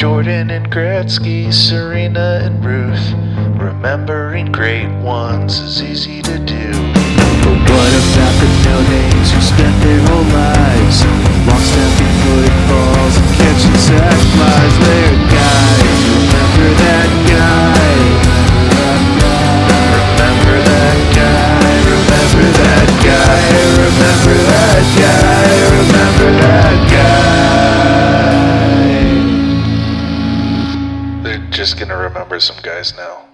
Jordan and Gretzky, Serena and Ruth. Remembering great ones is easy to do. But what about the no-names who spent their whole lives long snapping footballs and catching sac flies? They're guys. Remember that guy. Remember that guy, remember that guy, remember that guy, remember that guy. Just gonna remember some guys now.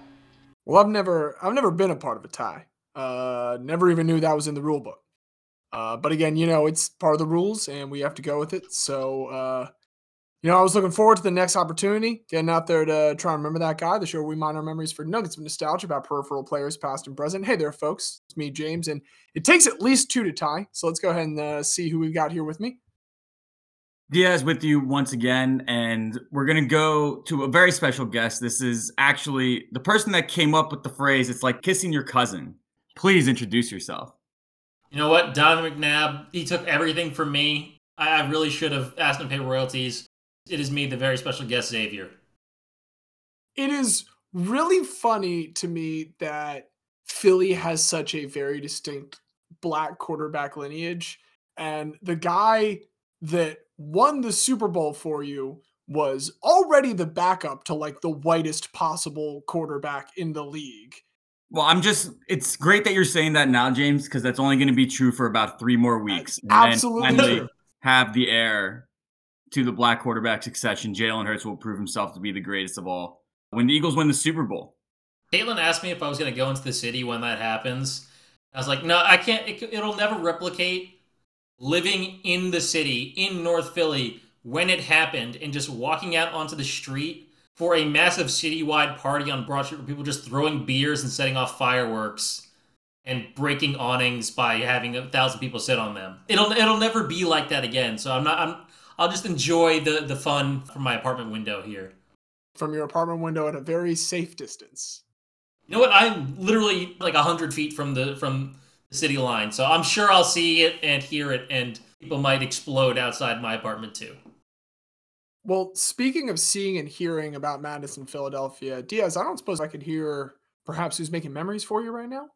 Well, I've never I've never been a part of a tie. Uh, never even knew that was in the rule book. Uh, but again, you know, it's part of the rules and we have to go with it. So, uh, you know, I was looking forward to the next opportunity, getting out there to try and remember that guy, the show we mine our memories for nuggets of nostalgia about peripheral players, past and present. Hey there, folks. It's me, James, and it takes at least two to tie. So let's go ahead and uh, see who we've got here with me. Diaz with you once again, and we're gonna go to a very special guest. This is actually the person that came up with the phrase, it's like kissing your cousin. Please introduce yourself. You know what? Don McNabb, he took everything from me. I, I really should have asked him to pay royalties. It is me, the very special guest, Xavier. It is really funny to me that Philly has such a very distinct black quarterback lineage. And the guy that won the Super Bowl for you was already the backup to like the whitest possible quarterback in the league. Well, I'm just, it's great that you're saying that now, James, because that's only going to be true for about three more weeks. And Absolutely finally have the heir to the black quarterback succession. Jalen Hurts will prove himself to be the greatest of all. When the Eagles win the Super Bowl, Caitlin asked me if I was going to go into the city when that happens. I was like, no, I can't. It, it'll never replicate living in the city, in North Philly, when it happened, and just walking out onto the street for a massive citywide party on Broad Street where people just throwing beers and setting off fireworks and breaking awnings by having a thousand people sit on them. It'll it'll never be like that again. So I'm not. I'm. I'll just enjoy the the fun from my apartment window here. From your apartment window at a very safe distance. You know what? I'm literally like a hundred feet from the from the city line, so I'm sure I'll see it and hear it, and people might explode outside my apartment too. Well, speaking of seeing and hearing about madness in Philadelphia, Diaz, I don't suppose I could hear perhaps who's making memories for you right now?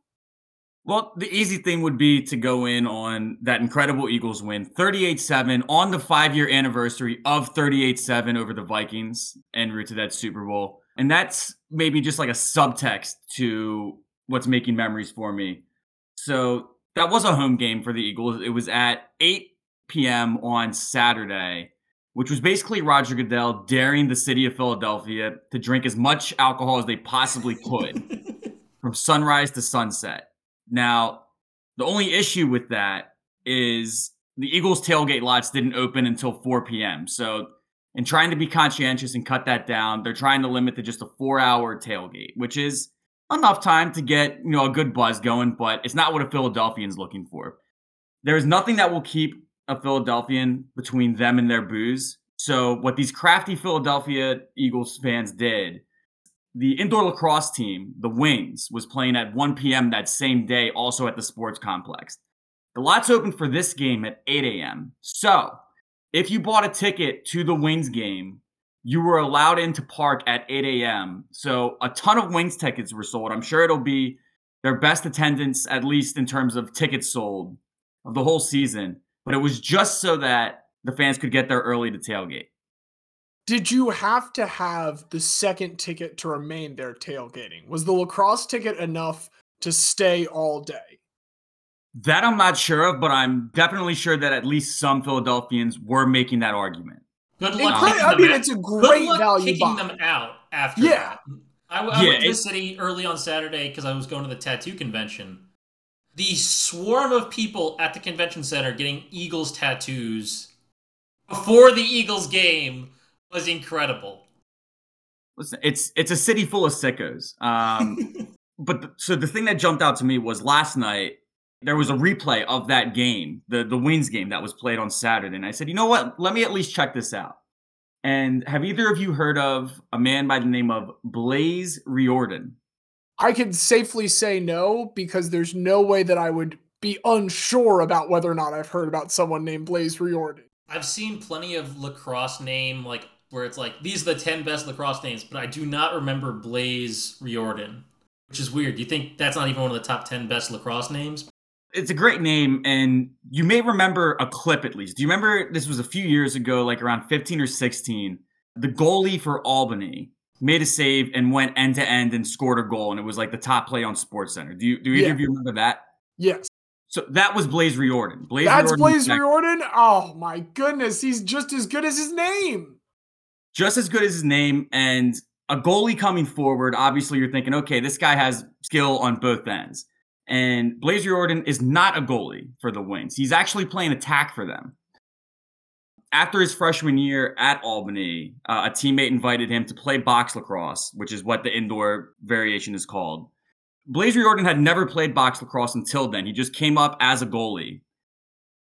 Well, the easy thing would be to go in on that incredible Eagles win, 38 7, on the five year anniversary of 38 7 over the Vikings en route to that Super Bowl. And that's maybe just like a subtext to what's making memories for me. So that was a home game for the Eagles. It was at 8 p.m. on Saturday, which was basically Roger Goodell daring the city of Philadelphia to drink as much alcohol as they possibly could from sunrise to sunset. Now, the only issue with that is the Eagles tailgate lots didn't open until 4 p.m. So, in trying to be conscientious and cut that down, they're trying to limit to just a four-hour tailgate, which is enough time to get you know a good buzz going, but it's not what a Philadelphian's looking for. There is nothing that will keep a Philadelphian between them and their booze. So, what these crafty Philadelphia Eagles fans did the indoor lacrosse team, the Wings, was playing at 1 p.m. that same day, also at the sports complex. The lots opened for this game at 8 a.m. So, if you bought a ticket to the Wings game, you were allowed in to park at 8 a.m. So, a ton of Wings tickets were sold. I'm sure it'll be their best attendance, at least in terms of tickets sold of the whole season. But it was just so that the fans could get there early to tailgate. Did you have to have the second ticket to remain there tailgating? Was the lacrosse ticket enough to stay all day? That I'm not sure of, but I'm definitely sure that at least some Philadelphians were making that argument. Good luck. I mean, out. it's a Good great luck value kicking buy. them out after Yeah. that. I, I Yeah, went to the city early on Saturday because I was going to the tattoo convention. The swarm of people at the convention center getting Eagles tattoos before the Eagles game was incredible. Listen, it's it's a city full of sickos. Um, but the, so the thing that jumped out to me was last night there was a replay of that game, the the Wings game that was played on Saturday, and I said, you know what? Let me at least check this out. And have either of you heard of a man by the name of Blaze Riordan? I can safely say no because there's no way that I would be unsure about whether or not I've heard about someone named Blaze Riordan. I've seen plenty of lacrosse name like where it's like these are the ten best lacrosse names, but I do not remember Blaze Riordan, which is weird. Do You think that's not even one of the top ten best lacrosse names? It's a great name, and you may remember a clip at least. Do you remember this was a few years ago, like around 15 or 16? The goalie for Albany made a save and went end to end and scored a goal, and it was like the top play on Sports Center. Do you do either Yeah. of you remember that? Yes. So that was Blaze Riordan. Blaze That's Riordan Blaze was Riordan. Oh my goodness, he's just as good as his name. just as good as his name and a goalie coming forward. Obviously, you're thinking, okay, this guy has skill on both ends. And Blaze Riordan is not a goalie for the Wings. He's actually playing attack for them. After his freshman year at Albany, uh, a teammate invited him to play box lacrosse, which is what the indoor variation is called. Blaze Riordan had never played box lacrosse until then. He just came up as a goalie.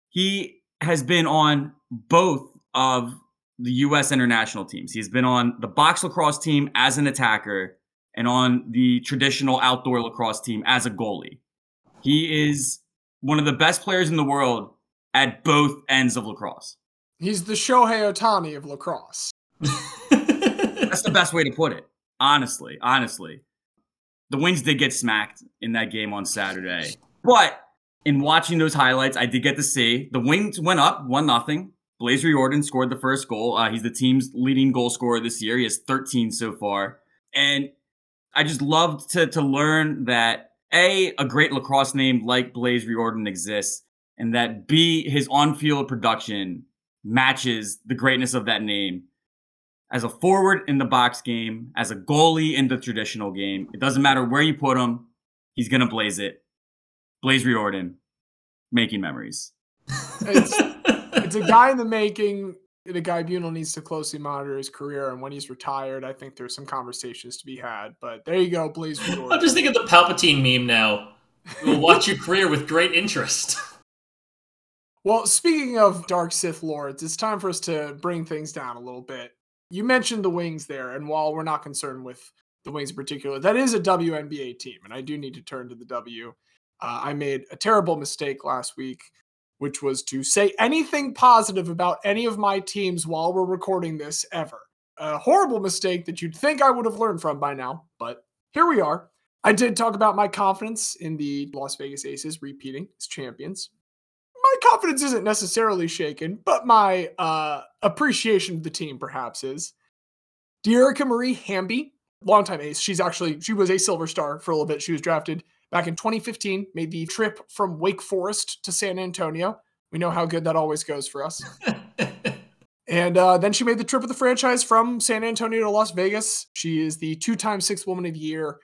He has been on both of the U.S. international teams. He's been on the box lacrosse team as an attacker and on the traditional outdoor lacrosse team as a goalie. He is one of the best players in the world at both ends of lacrosse. He's the Shohei Ohtani of lacrosse. That's the best way to put it. Honestly, honestly. The Wings did get smacked in that game on Saturday. But in watching those highlights, I did get to see the Wings went up 1 nothing. Blaze Riordan scored the first goal. Uh, he's the team's leading goal scorer this year. He has 13 so far. And I just loved to, to learn that A, a great lacrosse name like Blaze Riordan exists, and that B, his on field production matches the greatness of that name as a forward in the box game, as a goalie in the traditional game. It doesn't matter where you put him, he's to blaze it. Blaze Riordan, making memories. It's, it's a guy in the making. The guy Bunel needs to closely monitor his career, and when he's retired, I think there's some conversations to be had. But there you go, Blaze I'm just thinking of the Palpatine meme now. We'll watch your career with great interest. Well, speaking of Dark Sith Lords, it's time for us to bring things down a little bit. You mentioned the Wings there, and while we're not concerned with the Wings in particular, that is a WNBA team, and I do need to turn to the W. Uh, I made a terrible mistake last week, which was to say anything positive about any of my teams while we're recording this ever. A horrible mistake that you'd think I would have learned from by now, but here we are. I did talk about my confidence in the Las Vegas Aces repeating as champions my confidence isn't necessarily shaken, but my uh, appreciation of the team perhaps is. Dearica Marie Hamby, longtime ace. She's actually she was a silver star for a little bit. She was drafted back in 2015, made the trip from Wake Forest to San Antonio. We know how good that always goes for us. And uh, then she made the trip with the franchise from San Antonio to Las Vegas. She is the two-time Sixth Woman of the Year.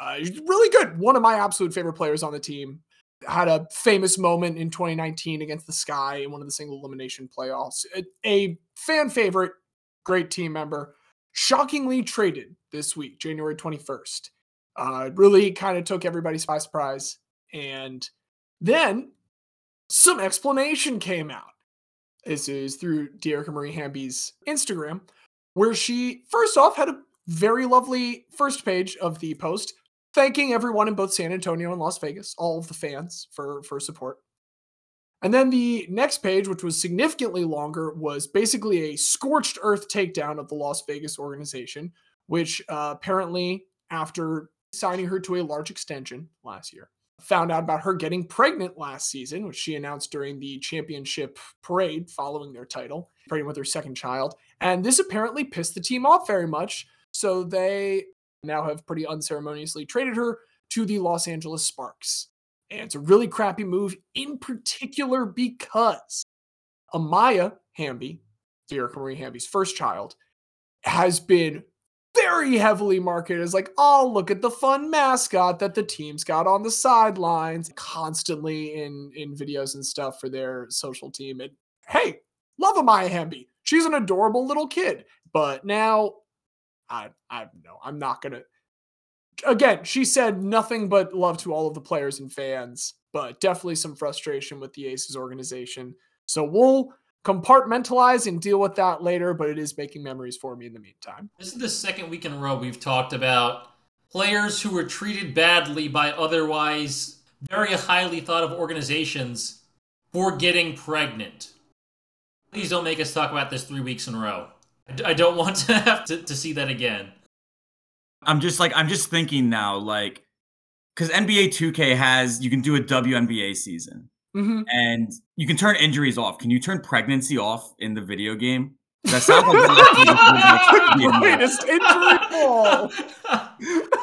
Uh, really good. One of my absolute favorite players on the team had a famous moment in 2019 against the Sky in one of the single elimination playoffs. A, a fan favorite, great team member, shockingly traded this week, January 21st. Uh, really kind of took everybody by surprise. And then some explanation came out. This is through Dearica Marie Hamby's Instagram, where she first off had a very lovely first page of the post thanking everyone in both San Antonio and Las Vegas, all of the fans for for support. And then the next page, which was significantly longer, was basically a scorched earth takedown of the Las Vegas organization, which uh, apparently, after signing her to a large extension last year, found out about her getting pregnant last season, which she announced during the championship parade following their title, pregnant with her second child. And this apparently pissed the team off very much. So they now have pretty unceremoniously traded her to the Los Angeles Sparks. And it's a really crappy move, in particular because Amaya Hamby, Dearica Marie Hamby's first child, has been very heavily marketed as like, oh, look at the fun mascot that the team's got on the sidelines, constantly in in videos and stuff for their social team. And hey, love Amaya Hamby. She's an adorable little kid. But now I I no, I'm not gonna. Again, she said nothing but love to all of the players and fans, but definitely some frustration with the Aces organization. So we'll compartmentalize and deal with that later, but it is making memories for me in the meantime. This is the second week in a row we've talked about players who were treated badly by otherwise very highly thought of organizations for getting pregnant. Please don't make us talk about this three weeks in a row. I don't want to have to, to see that again. I'm just like I'm just thinking now, like, because NBA 2K has you can do a WNBA season Mhm. and you can turn injuries off. Can you turn pregnancy off in the video game? That sounds like that would be Greatest injury ball.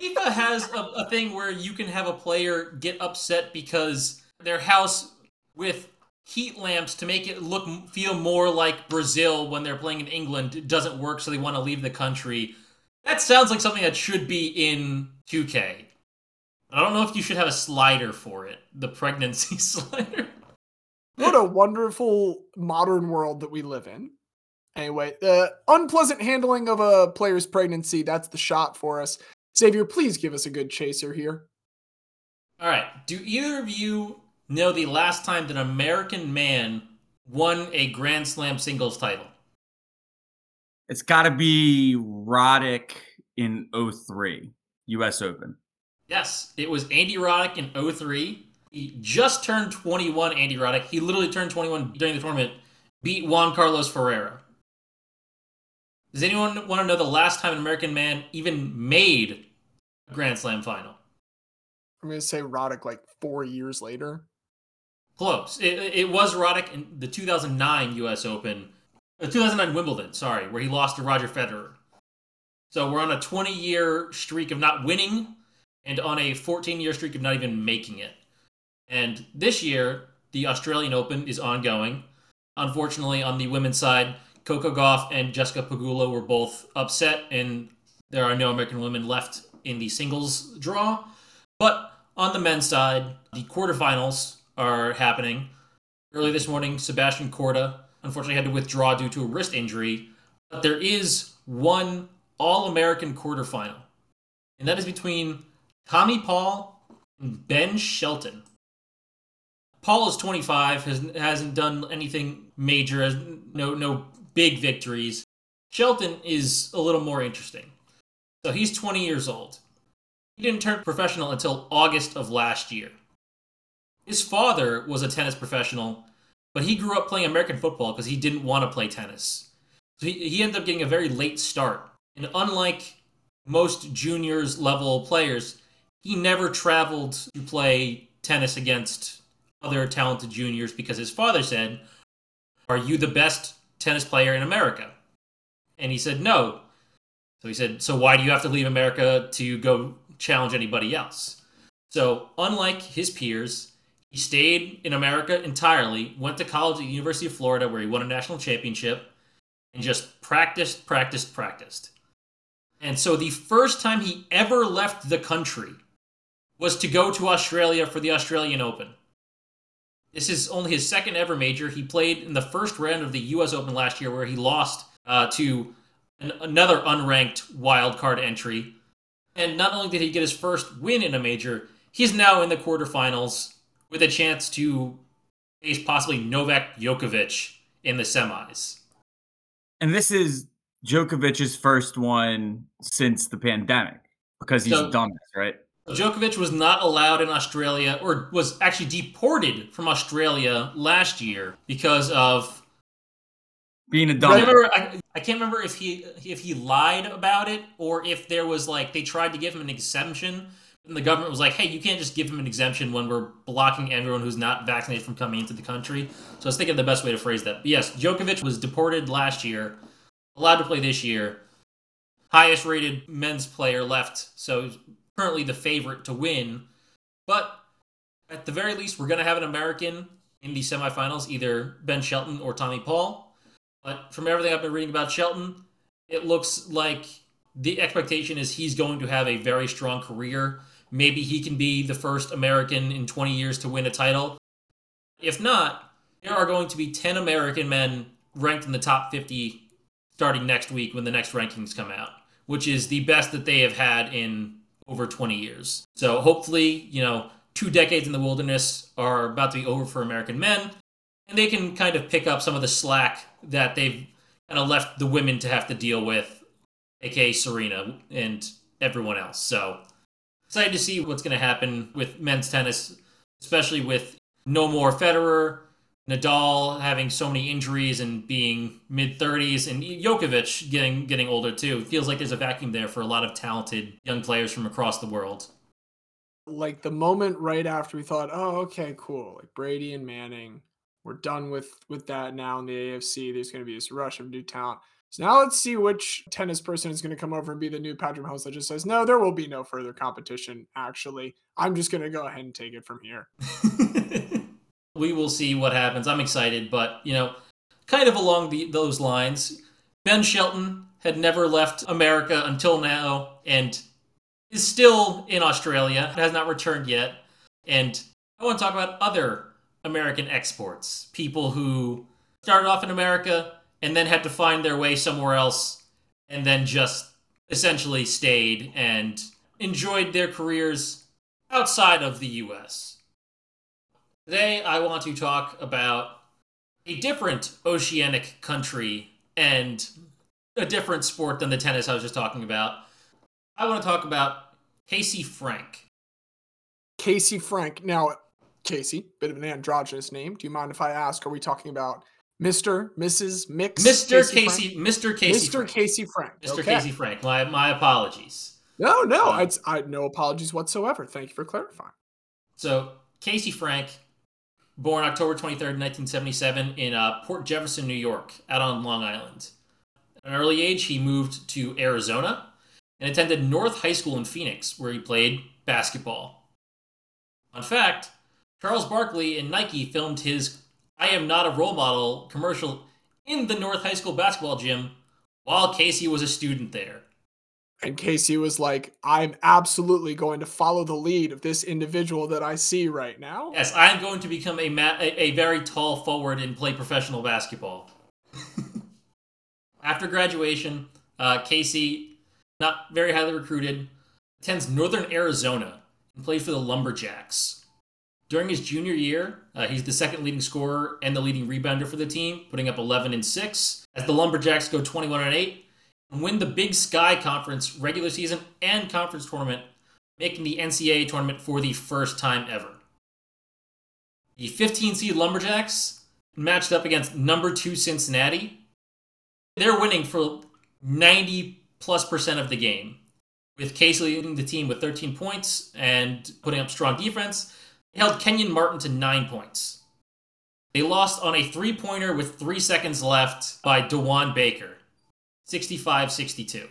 FIFA has a, a thing where you can have a player get upset because their house with heat lamps to make it look feel more like Brazil when they're playing in England doesn't work, so they want to leave the country. That sounds like something that should be in 2K. I don't know if you should have a slider for it, the pregnancy slider. What a wonderful modern world that we live in. Anyway, the unpleasant handling of a player's pregnancy, that's the shot for us. Xavier, please give us a good chaser here. All right. Do either of you know the last time that an American man won a Grand Slam singles title? It's got to be Roddick in 03 U.S. Open. Yes, it was Andy Roddick in 03. He just turned 21, Andy Roddick. He literally turned 21 during the tournament, beat Juan Carlos Ferreira. Does anyone want to know the last time an American man even made a Grand Slam final? I'm going to say Roddick like four years later. Close. It, it was Roddick in the 2009 U.S. Open, uh, 2009 Wimbledon, sorry, where he lost to Roger Federer. So we're on a 20 year streak of not winning and on a 14 year streak of not even making it. And this year, the Australian Open is ongoing. Unfortunately, on the women's side, Coco Gauff and Jessica Pegula were both upset, and there are no American women left in the singles draw. But on the men's side, the quarterfinals are happening. Early this morning, Sebastian Korda unfortunately had to withdraw due to a wrist injury. But there is one All American quarterfinal, and that is between Tommy Paul and Ben Shelton. Paul is 25, has, hasn't done anything major, has no no big victories. Shelton is a little more interesting. So he's 20 years old. He didn't turn professional until August of last year. His father was a tennis professional, but he grew up playing American football because he didn't want to play tennis. So he, he ended up getting a very late start. And unlike most juniors level players, he never traveled to play tennis against other talented juniors because his father said, Are you the best tennis player in America? And he said, No. So he said, So why do you have to leave America to go challenge anybody else? So, unlike his peers, he stayed in America entirely, went to college at the University of Florida where he won a national championship, and just practiced, practiced, practiced. And so the first time he ever left the country was to go to Australia for the Australian Open. This is only his second ever major. He played in the first round of the U.S. Open last year, where he lost uh, to an, another unranked wild card entry. And not only did he get his first win in a major, he's now in the quarterfinals with a chance to face possibly Novak Djokovic in the semis. And this is Djokovic's first one since the pandemic because he's So- a dumbass, right? Uh, Djokovic was not allowed in Australia, or was actually deported from Australia last year because of Being a I, dumbass. remember, I, I can't remember if he if he lied about it or if there was like they tried to give him an exemption and the government was like, "Hey, you can't just give him an exemption when we're blocking everyone who's not vaccinated from coming into the country." So I was thinking of the best way to phrase that. But yes, Djokovic was deported last year, allowed to play this year. Highest rated men's player left, so currently the favorite to win. But at the very least, we're going to have an American in the semifinals, either Ben Shelton or Tommy Paul. But from everything I've been reading about Shelton, it looks like the expectation is he's going to have a very strong career. Maybe he can be the first American in 20 years to win a title. If not, there are going to be 10 American men ranked in the top 50 starting next week when the next rankings come out, which is the best that they have had in over 20 years. So hopefully, you know, two decades in the wilderness are about to be over for American men and they can kind of pick up some of the slack that they've kind of left the women to have to deal with, aka Serena and everyone else. So excited to see what's going to happen with men's tennis, especially with no more Federer, Nadal having so many injuries and being mid 30s, and Djokovic getting getting older too. It feels like there's a vacuum there for a lot of talented young players from across the world. Like the moment right after we thought, oh, okay, cool. Like Brady and Manning, we're done with with that now in the AFC. There's going to be this rush of new talent. So now let's see which tennis person is going to come over and be the new Patrick Mahomes that just says, no, there will be no further competition. Actually, I'm just going to go ahead and take it from here. we will see what happens. I'm excited, but you know, kind of along the, those lines, Ben Shelton had never left America until now and is still in Australia, has not returned yet. And I want to talk about other American exports, people who started off in America and then had to find their way somewhere else and then just essentially stayed and enjoyed their careers outside of the US. Today, I want to talk about a different oceanic country and a different sport than the tennis I was just talking about. I want to talk about Casey Frank. Casey Frank. Now, Casey, bit of an androgynous name. Do you mind if I ask, are we talking about Mr., Mrs., Mix? Mr. Casey, Frank? Mr. Casey, Mr. Frank. Casey Frank. Mr. Okay. Casey Frank. My my apologies. No, no, Um, it's I no apologies whatsoever. Thank you for clarifying. So Casey Frank, born October 23rd, 1977, in uh, Port Jefferson, New York, out on Long Island. At an early age, he moved to Arizona and attended North High School in Phoenix, where he played basketball. Fun fact Charles Barkley and Nike filmed his I Am Not a Role Model commercial in the North High School basketball gym while Casey was a student there. And Casey was like, I'm absolutely going to follow the lead of this individual that I see right now. Yes, I'm going to become a, ma- a, very tall forward and play professional basketball. After graduation, uh, Casey, not very highly recruited, attends Northern Arizona and plays for the Lumberjacks. During his junior year, uh, he's the second leading scorer and the leading rebounder for the team, putting up 11 and 6, as the Lumberjacks go 21 and 8 and win the Big Sky Conference regular season and conference tournament, making the NCAA tournament for the first time ever. The 15 seed Lumberjacks matched up against number two Cincinnati. They're winning for 90 plus percent of the game, with Casey leading the team with 13 points and putting up strong defense. They held Kenyon Martin to nine points. They lost on a three pointer with three seconds left by D'Juan Baker, 65 62.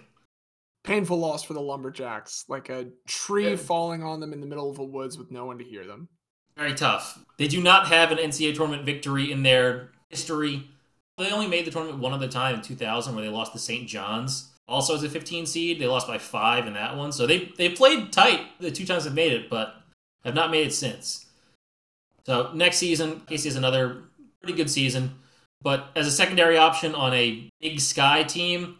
Painful loss for the Lumberjacks, like a tree Yeah. falling on them in the middle of a woods with no one to hear them. Very tough. They do not have an NCAA tournament victory in their history. They only made the tournament one other time in 2000 where they lost to St. John's. Also as a 15 seed, they lost by five in that one. So they they played tight the two times they've made it, but have not made it since. So next season, Casey has another pretty good season. But as a secondary option on a Big Sky team,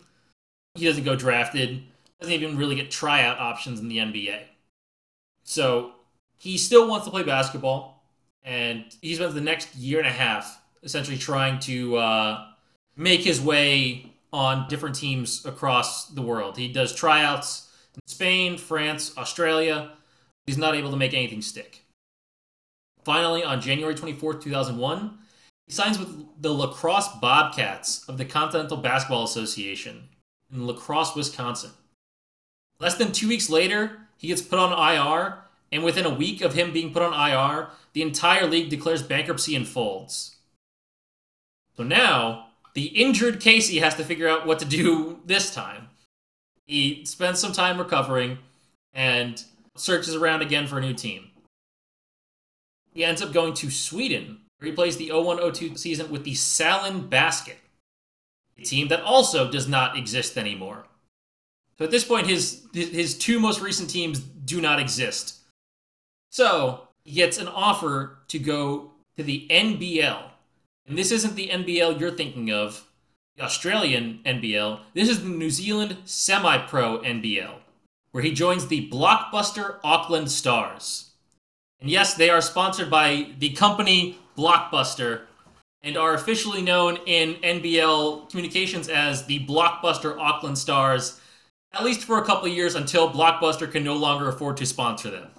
he doesn't go drafted. Doesn't even really get tryout options in the NBA. So he still wants to play basketball, and he spends the next year and a half essentially trying to uh, make his way on different teams across the world. He does tryouts in Spain, France, Australia. He's not able to make anything stick. Finally, on January 24th, 2001, he signs with the La Crosse Bobcats of the Continental Basketball Association in La Crosse, Wisconsin. Less than two weeks later, he gets put on IR, and within a week of him being put on IR, the entire league declares bankruptcy and folds. So now, the injured Casey has to figure out what to do this time. He spends some time recovering and searches around again for a new team. He ends up going to Sweden, where he plays the 01 02 season with the Salin Basket, a team that also does not exist anymore. So at this point, his his two most recent teams do not exist. So he gets an offer to go to the NBL, and this isn't the NBL you're thinking of, the Australian NBL. This is the New Zealand semi-pro NBL, where he joins the Blockbuster Auckland Stars. And yes, they are sponsored by the company Blockbuster and are officially known in NBL communications as the Blockbuster Auckland Stars, at least for a couple of years until Blockbuster can no longer afford to sponsor them.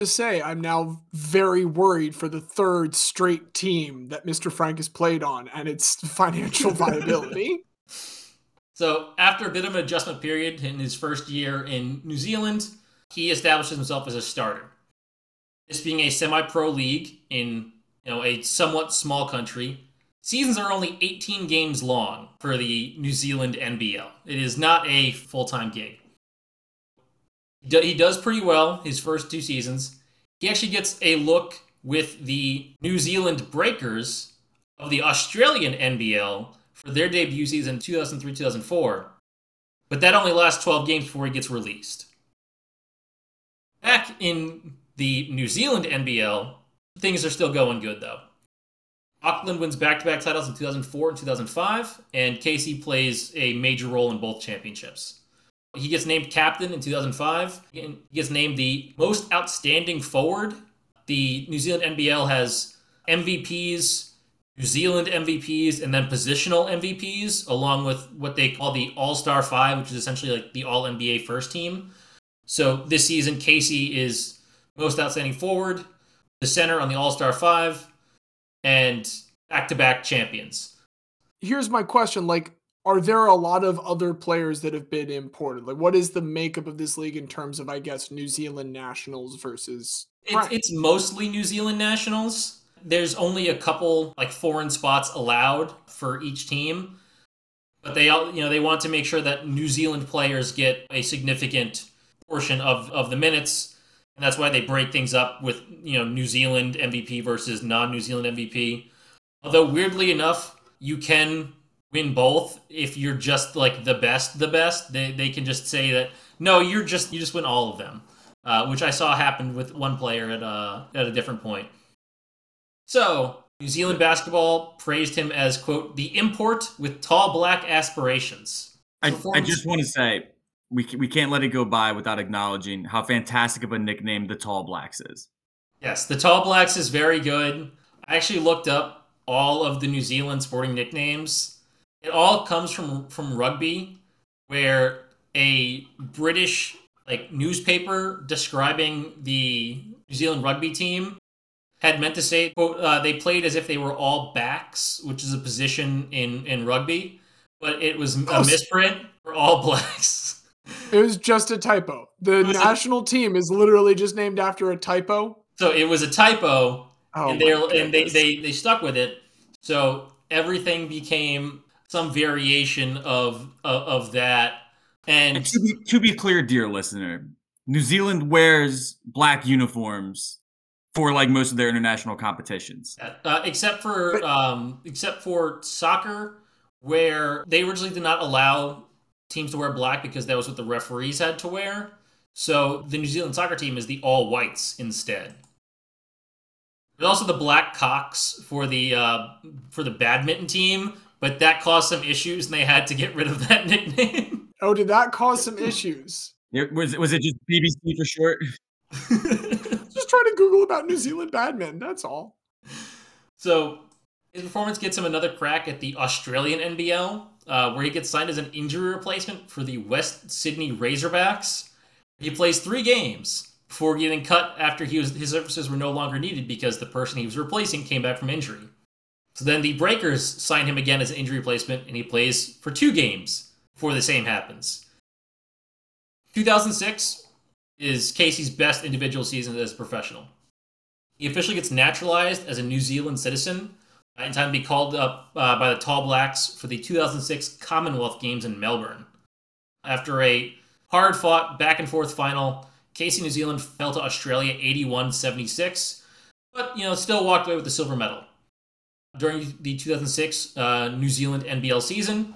to say I'm now very worried for the third straight team that Mr. Frank has played on and its financial viability. So, after a bit of an adjustment period in his first year in New Zealand, he establishes himself as a starter. This being a semi-pro league in you know a somewhat small country, seasons are only 18 games long for the New Zealand NBL. It is not a full-time gig. He does pretty well his first two seasons. He actually gets a look with the New Zealand Breakers of the Australian NBL for their debut season 2003 2004, but that only lasts 12 games before he gets released. Back in the New Zealand NBL, things are still going good though. Auckland wins back to back titles in 2004 and 2005, and Casey plays a major role in both championships. He gets named captain in 2005. and He gets named the most outstanding forward. The New Zealand NBL has MVPs, New Zealand MVPs, and then positional MVPs, along with what they call the All Star Five, which is essentially like the All NBA first team. So this season, Casey is most outstanding forward, the center on the All Star Five, and back to back champions. Here's my question like, are there a lot of other players that have been imported? Like, what is the makeup of this league in terms of, I guess, New Zealand nationals versus? It's, it's mostly New Zealand nationals. There's only a couple like foreign spots allowed for each team, but they all you know they want to make sure that New Zealand players get a significant portion of of the minutes, and that's why they break things up with you know New Zealand MVP versus non New Zealand MVP. Although weirdly enough, you can win both if you're just like the best the best. They, they can just say that no you're just you just win all of them uh, which i saw happen with one player at, uh, at a different point. So new zealand basketball praised him as quote the import with tall black aspirations. I, I just want to say we, we can't let it go by without acknowledging how fantastic of a nickname the tall blacks is. Yes the tall blacks is very good. I actually looked up all of the new zealand sporting nicknames. It all comes from from rugby, where a British like newspaper describing the New Zealand rugby team had meant to say quote uh, they played as if they were all backs, which is a position in in rugby, but it was a misprint for all blacks. It was just a typo. The national a, team is literally just named after a typo. So it was a typo, oh and they and they, they they stuck with it. So everything became some variation of of, of that. And, and to be to be clear, dear listener, New Zealand wears black uniforms for like most of their international competitions, uh, except for um, except for soccer, where they originally did not allow teams to wear black because that was what the referees had to wear. So the New Zealand soccer team is the all whites instead. There's also the black cocks for the uh, for the badminton team, but that caused some issues, and they had to get rid of that nickname. Oh, did that cause some issues? It was was it just BBC for short? just trying to Google about New Zealand badminton. That's all. So his performance gets him another crack at the Australian NBL, uh, where he gets signed as an injury replacement for the West Sydney Razorbacks. He plays three games before getting cut after was, his services were no longer needed because the person he was replacing came back from injury. So then the Breakers sign him again as an injury replacement, and he plays for two games before the same happens. 2006 is Casey's best individual season as a professional. He officially gets naturalized as a New Zealand citizen in time to be called up uh, by the Tall Blacks for the 2006 Commonwealth Games in Melbourne. After a hard fought back and forth final, Casey New Zealand fell to Australia 81 76, but you know, still walked away with the silver medal during the 2006 uh, New Zealand NBL season.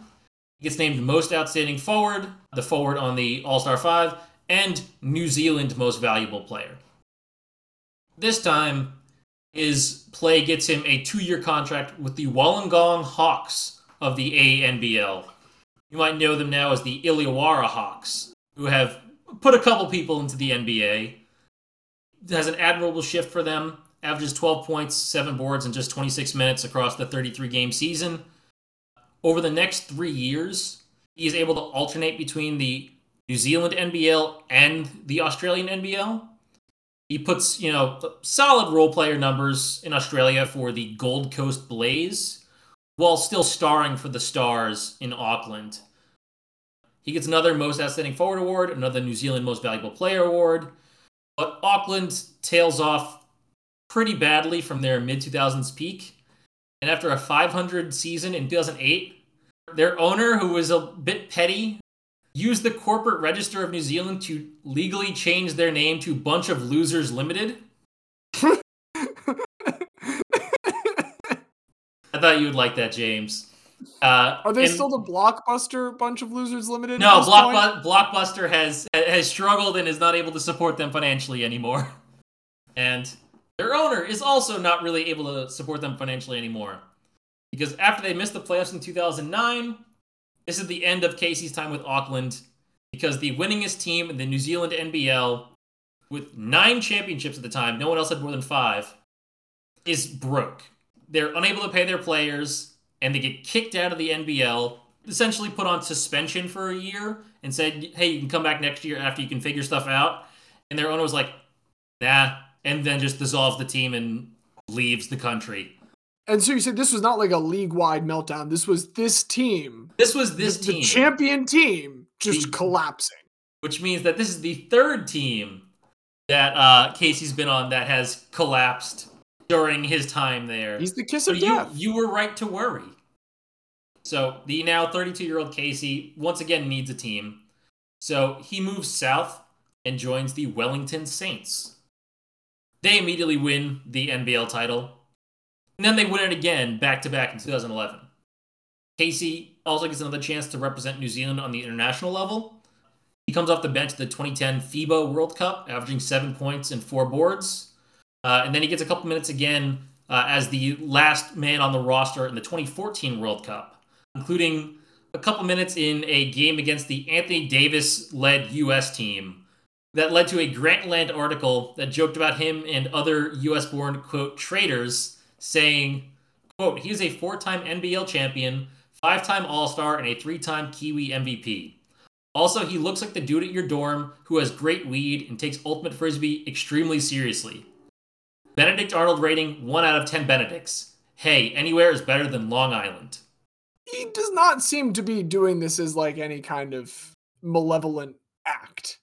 He gets named Most Outstanding Forward, the forward on the All Star 5, and New Zealand Most Valuable Player. This time, his play gets him a two year contract with the Wollongong Hawks of the ANBL. You might know them now as the Illawarra Hawks, who have put a couple people into the NBA. It has an admirable shift for them averages 12 points, 7 boards in just 26 minutes across the 33 game season. Over the next three years, he is able to alternate between the New Zealand NBL and the Australian NBL. He puts, you know, solid role player numbers in Australia for the Gold Coast Blaze, while still starring for the Stars in Auckland. He gets another Most Outstanding Forward award, another New Zealand Most Valuable Player award. But Auckland tails off pretty badly from their mid 2000s peak. And after a 500 season in 2008, their owner, who was a bit petty, used the corporate register of New Zealand to legally change their name to Bunch of Losers Limited. I thought you would like that, James. Uh, Are they and- still the Blockbuster Bunch of Losers Limited? No? Blockbu- Blockbuster has has struggled and is not able to support them financially anymore. And their owner is also not really able to support them financially anymore. Because after they missed the playoffs in 2009, this is the end of Casey's time with Auckland because the winningest team in the New Zealand NBL with 9 championships at the time, no one else had more than 5, is broke. They're unable to pay their players and they get kicked out of the NBL, essentially put on suspension for a year and said, "Hey, you can come back next year after you can figure stuff out." And their owner was like, "Nah," and then just dissolves the team and leaves the country. And so you said this was not like a league-wide meltdown. This was this team, This was this the, team, the champion team, just The- collapsing. which means that this is the third team that uh, Casey's been on that has collapsed during his time there. He's the kiss So of you death. you were right to worry. So the now 32 year old Casey once again needs a team. So he moves south and joins the Wellington Saints. They immediately win the NBL title. And then they win it again back to back in 2011. Casey also gets another chance to represent New Zealand on the international level. He comes off the bench at the 2010 FIBA World Cup, averaging seven points and four boards. Uh, and then he gets a couple minutes again uh, as the last man on the roster in the 2014 World Cup, including a couple minutes in a game against the Anthony Davis led U.S. team that led to a Grantland article that joked about him and other U.S. born, quote, traitors, saying, quote, he is a four time NBL champion, five time All Star, and a three time Kiwi MVP. Also, he looks like the dude at your dorm who has great weed and takes Ultimate Frisbee extremely seriously. Benedict Arnold rating 1 out of 10 Benedicts. Hey, anywhere is better than Long Island. he does not seem to be doing this as like any kind of malevolent act.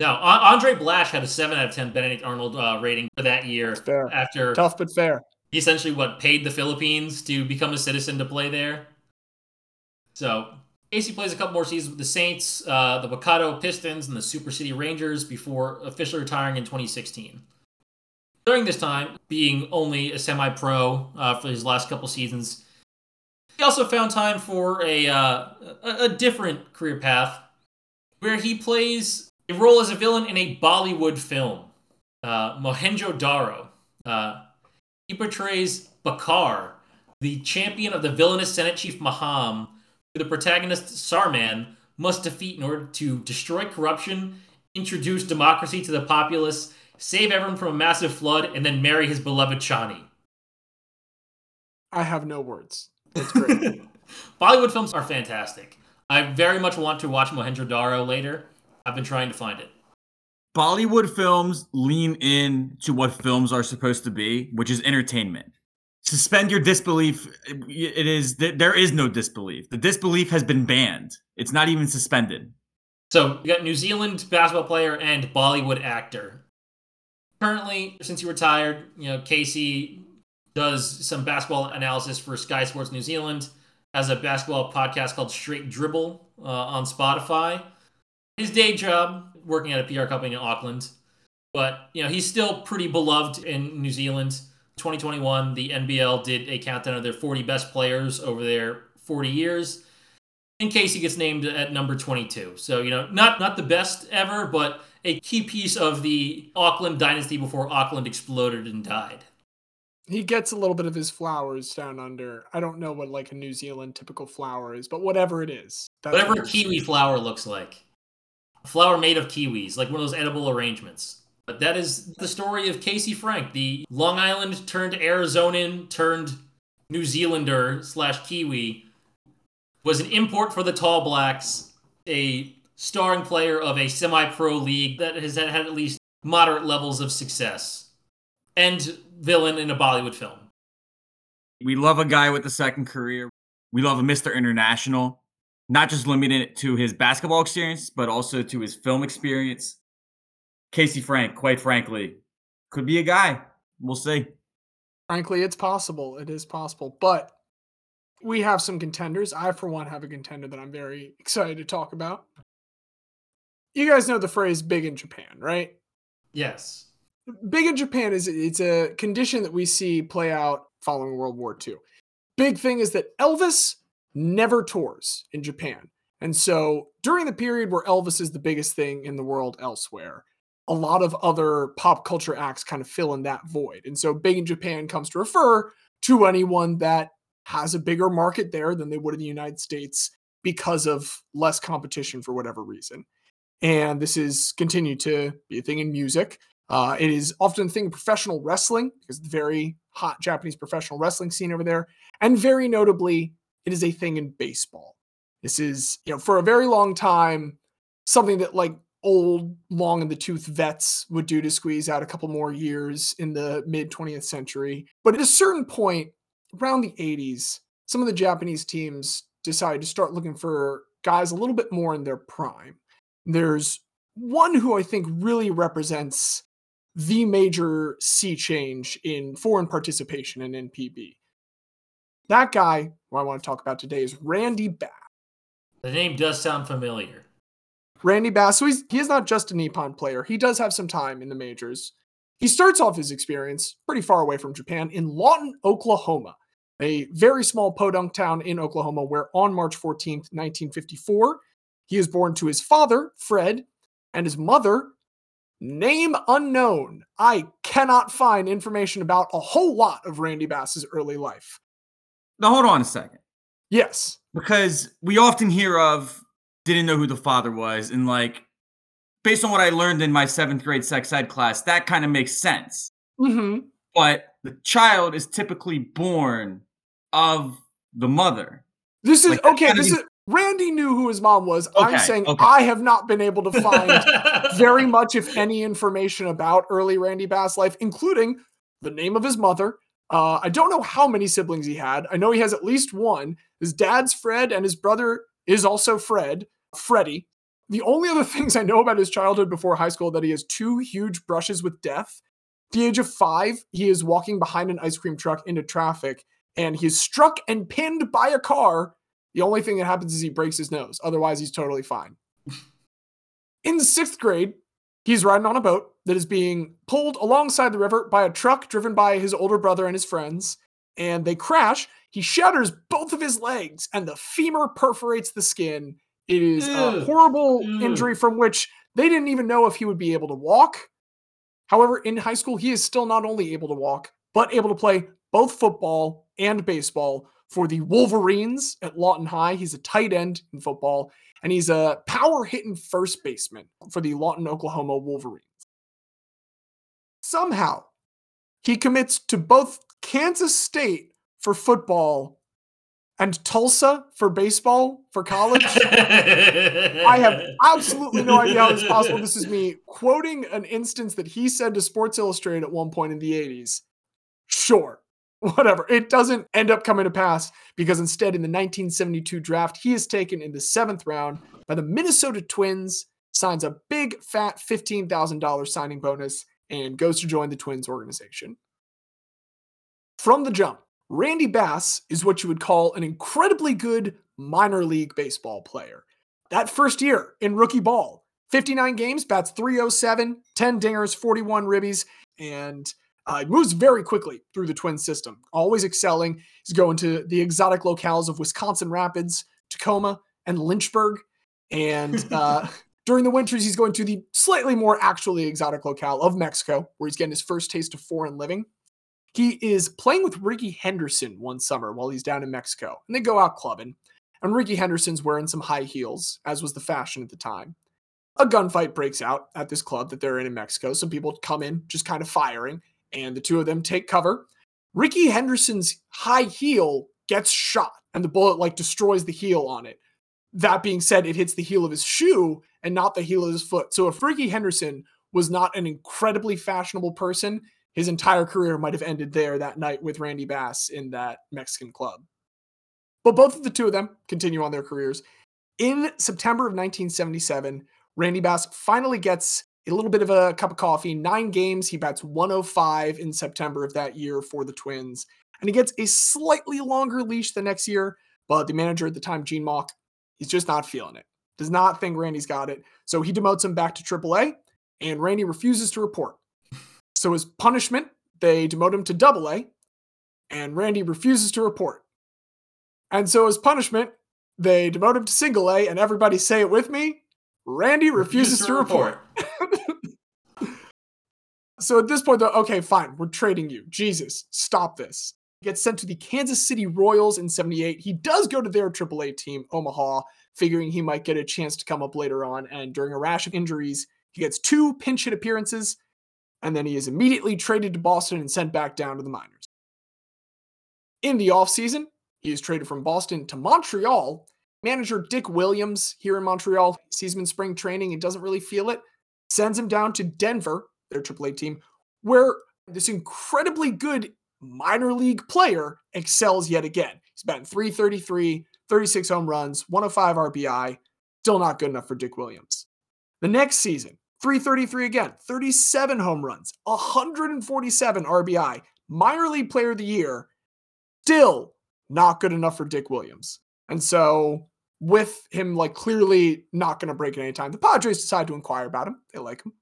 Now, Andray Blatche had a 7 out of 10 Benedict Arnold uh, rating for that year Fair. after Tough but fair. He essentially what paid the Philippines to become a citizen to play there. So AC plays a couple more seasons with the Saints, uh, the Waikato Pistons, and the Super City Rangers before officially retiring in 2016. During this time, being only a semi-pro uh, for his last couple seasons, he also found time for a, uh, a different career path, where he plays a role as a villain in a Bollywood film, uh, Mohenjo Daro. He portrays Bakar, the champion of the villainous Senate Chief Maham, who the protagonist Sarman must defeat in order to destroy corruption, introduce democracy to the populace, save everyone from a massive flood, and then marry his beloved Chani. I have no words. That's great. Bollywood films are fantastic. I very much want to watch Mohenjo-Daro later. I've been trying to find it. Bollywood films lean in to what films are supposed to be, which is entertainment. Suspend your disbelief. It is th- there is no disbelief. The disbelief has been banned. It's not even suspended. So you got New Zealand basketball player and Bollywood actor. Currently, since he retired, you know Casey does some basketball analysis for Sky Sports New Zealand. Has a basketball podcast called Straight Dribble uh, on Spotify. His day job working at a PR company in Auckland, but you know he's still pretty beloved in New Zealand. 2021, the NBL did a countdown of their 40 best players over their 40 years in case he gets named at number 22. So, you know, not not the best ever, but a key piece of the Auckland dynasty before Auckland exploded and died. he gets a little bit of his flowers down under. I don't know what like a New Zealand typical flower is, but whatever it is. Whatever a kiwi flower looks like. Flower made of kiwis, like one of those edible arrangements. But that is the story of Casey Frank, the Long Island turned Arizonan turned New Zealander slash Kiwi, was an import for the Tall Blacks, a starring player of a semi pro league that has had at least moderate levels of success and villain in a Bollywood film. We love a guy with a second career. We love a Mr. International, not just limited it to his basketball experience, but also to his film experience. Casey Frank, quite frankly, could be a guy. We'll see. Frankly, it's possible. It is possible. But we have some contenders. I, for one, have a contender that I'm very excited to talk about. You guys know the phrase big in Japan, right? Yes. Big in Japan is it's a condition that we see play out following World War II. Big thing is that Elvis never tours in Japan. And so during the period where Elvis is the biggest thing in the world elsewhere, a lot of other pop culture acts kind of fill in that void. And so Big in Japan comes to refer to anyone that has a bigger market there than they would in the United States because of less competition for whatever reason. And this is continued to be a thing in music. Uh, it is often a thing in professional wrestling because the very hot Japanese professional wrestling scene over there. And very notably, it is a thing in baseball. This is, you know, for a very long time, something that like old, long in the tooth vets would do to squeeze out a couple more years in the mid 20th century. But at a certain point, around the 80s, some of the Japanese teams decided to start looking for guys a little bit more in their prime. There's one who I think really represents the major sea change in foreign participation in NPB. That guy who I want to talk about today is Randy Bass. The name does sound familiar. Randy Bass, so he's, he is not just a Nippon player. He does have some time in the majors. He starts off his experience pretty far away from Japan in Lawton, Oklahoma, a very small podunk town in Oklahoma where on March 14th, 1954, he is born to his father, Fred, and his mother, name unknown. I cannot find information about a whole lot of Randy Bass's early life. Now, hold on a second. Yes. Because we often hear of didn't know who the father was. And like, based on what I learned in my seventh grade sex ed class, that kind of makes sense. Mm-hmm. But the child is typically born of the mother. This is Like, okay. This means- is Randy knew who his mom was. I'm saying okay. I have not been able to find very much, if any, information about early Randy Bass life, including the name of his mother. Uh, I don't know how many siblings he had. I know he has at least one. His dad's Fred, and his brother is also Fred, Freddy. The only other things I know about his childhood before high school that he has two huge brushes with death. At the age of five, he is walking behind an ice cream truck into traffic, and he is struck and pinned by a car. The only thing that happens is he breaks his nose. Otherwise, he's totally fine. In sixth grade, he's riding on a boat that is being pulled alongside the river by a truck driven by his older brother and his friends, and they crash. He shatters both of his legs, and the femur perforates the skin. It is a horrible Ugh. injury from which they didn't even know if he would be able to walk. However, in high school, he is still not only able to walk, but able to play both football and baseball for the Wolverines at Lawton High. He's a tight end in football, and he's a power hitting first baseman for the Lawton, Oklahoma Wolverines. Somehow, he commits to both Kansas State for football and Tulsa for baseball for college. I have absolutely no idea how this is possible. This is me quoting an instance that he said to Sports Illustrated at one point in the 80s. Sure, whatever. It doesn't end up coming to pass because instead, in the 1972 draft, he is taken in the seventh round by the Minnesota Twins, signs a big fat $15,000 signing bonus, and goes to join the Twins organization. From the jump, Randy Bass is what you would call an incredibly good minor league baseball player. That first year in rookie ball, 59 games, bats 307, 10 dingers, 41 ribbies, and uh, moves very quickly through the twin system, always excelling. He's going to the exotic locales of Wisconsin Rapids, Tacoma, and Lynchburg. And uh, during the winters, he's going to the slightly more actually exotic locale of Mexico, where he's getting his first taste of foreign living. He is playing with Rickey Henderson one summer while he's down in Mexico, and they go out clubbing. And Rickey Henderson's wearing some high heels, as was the fashion at the time. A gunfight breaks out at this club that they're in in Mexico. Some people come in just kind of firing, and the two of them take cover. Rickey Henderson's high heel gets shot, and the bullet like destroys the heel on it. That being said, it hits the heel of his shoe and not the heel of his foot. So if Rickey Henderson was not an incredibly fashionable person, his entire career might have ended there that night with Randy Bass in that Mexican club. But both of the two of them continue on their careers. In September of 1977, Randy Bass finally gets a little bit of a cup of coffee. Nine games, he bats 105 in September of that year for the Twins. And he gets a slightly longer leash the next year, but the manager at the time, Gene Mauch, he's just not feeling it. Does not think Randy's got it. So he demotes him back to AAA, and Randy refuses to report. So as punishment, they demote him to double A, and Randy refuses to report. And so as punishment, they demote him to single A, and everybody say it with me Randy refuses to report. so at this point, though, okay, fine, we're trading you. Jesus, stop this. He gets sent to the Kansas City Royals in 78. He does go to their AAA team, Omaha, figuring he might get a chance to come up later on. And during a rash of injuries, he gets two pinch hit appearances, and then he is immediately traded to Boston and sent back down to the minors. In the offseason, he is traded from Boston to Montreal Manager Dick Williams here in Montreal sees him in spring training and doesn't really feel it, sends him down to Denver, their AAA team, where this incredibly good minor league player excels yet again. He's batting 333, 36 home runs, 105 RBI, still not good enough for Dick Williams. The next season, 333 again, 37 home runs, 147 RBI, minor league player of the year, still not good enough for Dick Williams. And so with him like clearly not going to break at any time. The Padres decide to inquire about him. They like him.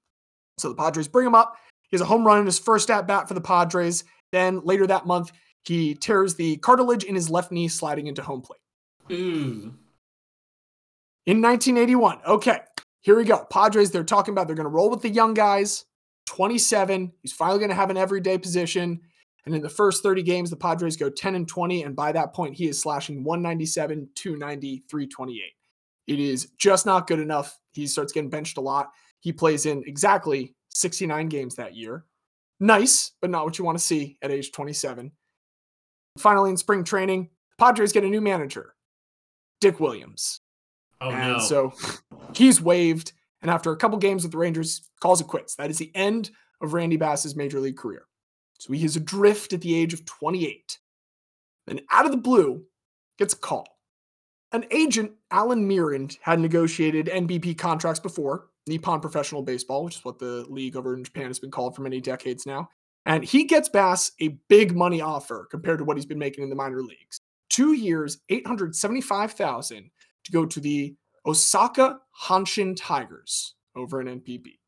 So the Padres bring him up. He has a home run in his first at bat for the Padres. Then later that month, he tears the cartilage in his left knee sliding into home plate. Ooh. In 1981, okay, here we go. Padres, they're talking about they're going to roll with the young guys. 27. He's finally going to have an everyday position. And in the first 30 games, the Padres go 10 and 20. And by that point, he is slashing 197, 290, 328. It is just not good enough. He starts getting benched a lot. He plays in exactly 69 games that year. Nice, but not what you want to see at age 27. Finally, in spring training, Padres get a new manager, Dick Williams. Oh, and no. so he's waived. And after a couple games with the Rangers, calls it quits. That is the end of Randy Bass's major league career. So he is adrift at the age of 28. Then, out of the blue, gets a call. An agent, Alan Meersand, had negotiated NPB contracts before, Nippon Professional Baseball, which is what the league over in Japan has been called for many decades now. And he gets Bass a big money offer compared to what he's been making in the minor leagues. Two years, 875000 to go to the Osaka Hanshin Tigers over in NPB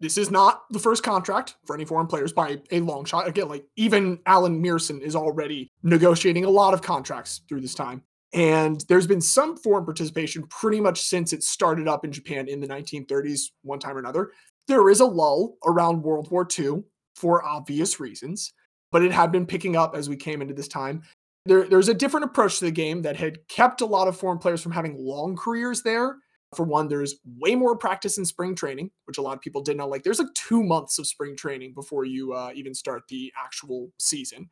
this is not the first contract for any foreign players by a long shot. Again, like even Alan Meersand is already negotiating a lot of contracts through this time. And there's been some foreign participation pretty much since it started up in Japan in the 1930s, one time or another. There is a lull around World War II for obvious reasons, but it had been picking up as we came into this time. There, there's a different approach to the game that had kept a lot of foreign players from having long careers there for one, there's way more practice in spring training, which a lot of people did not like. There's like two months of spring training before you uh, even start the actual season.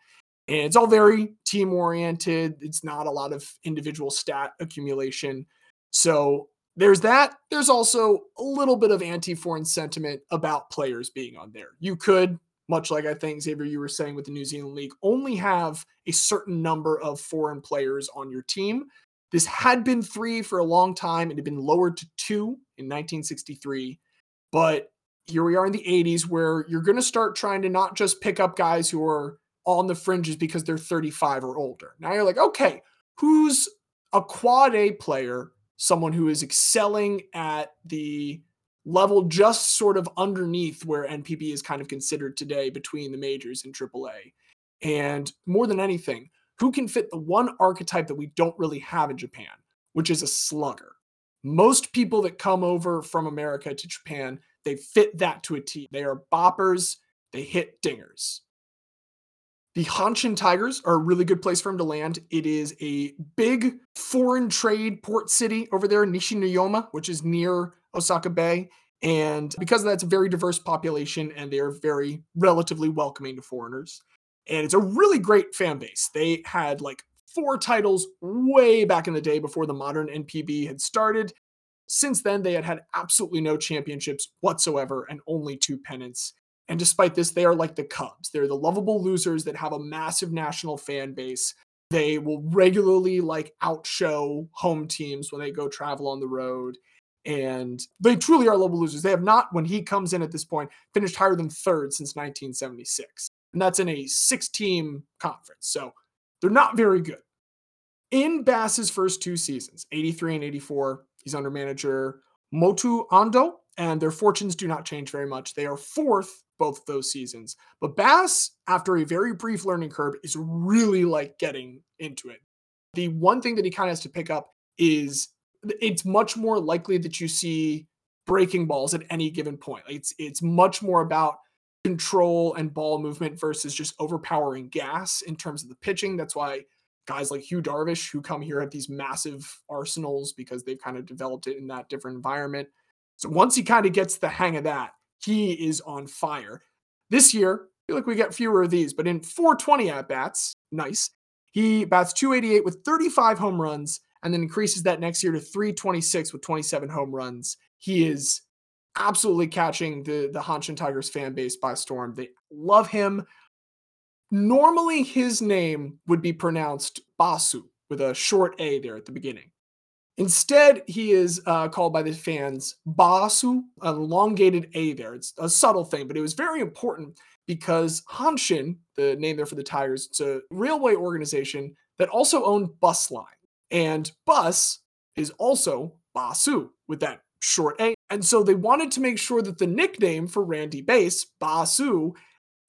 And it's all very team oriented. It's not a lot of individual stat accumulation. So there's that. There's also a little bit of anti foreign sentiment about players being on there. You could, much like I think, Xavier, you were saying with the New Zealand League, only have a certain number of foreign players on your team this had been three for a long time. It had been lowered to two in 1963. But here we are in the 80s where you're going to start trying to not just pick up guys who are on the fringes because they're 35 or older. Now you're like, okay, who's a quad A player, someone who is excelling at the level just sort of underneath where NPB is kind of considered today between the majors and AAA? And more than anything, who can fit the one archetype that we don't really have in Japan, which is a slugger. Most people that come over from America to Japan, they fit that to a T. They are boppers, they hit dingers. The Hanshin Tigers are a really good place for him to land. It is a big foreign trade port city over there, Nishinomiya, which is near Osaka Bay. And because of that, it's a very diverse population and they are very relatively welcoming to foreigners and it's a really great fan base. They had like four titles way back in the day before the modern NPB had started. Since then, they had had absolutely no championships whatsoever and only two pennants. And despite this, they are like the Cubs. They're the lovable losers that have a massive national fan base. They will regularly like outshow home teams when they go travel on the road. And they truly are lovable losers. They have not, when he comes in at this point, finished higher than third since 1976. And that's in a six team conference. So they're not very good. In Bass's first two seasons, 83 and 84, he's under manager Motu Ando, and their fortunes do not change very much. They are fourth both of those seasons. But Bass, after a very brief learning curve, is really like getting into it. The one thing that he kind of has to pick up is it's much more likely that you see breaking balls at any given point. It's it's much more about control and ball movement versus just overpowering gas in terms of the pitching. That's why guys like Yu Darvish, who come here, have these massive arsenals because they've kind of developed it in that different environment. So once he kind of gets the hang of that, he is on fire. This year, I feel like we get fewer of these, but in 420 at bats, nice. He bats 288 with 35 home runs and then increases that next year to 326 with 27 home runs. He is absolutely catching the the Hanshin Tigers fan base by storm. They love him. Normally his name would be pronounced Basu with a short A there at the beginning. Instead, he is uh, called by the fans Basu, an elongated A there. It's a subtle thing, but it was very important because Hanshin, the name there for the Tigers, it's a railway organization that also owned Bus Line. And Bus is also Basu with that short A. And so they wanted to make sure that the nickname for Randy Bass, Basu,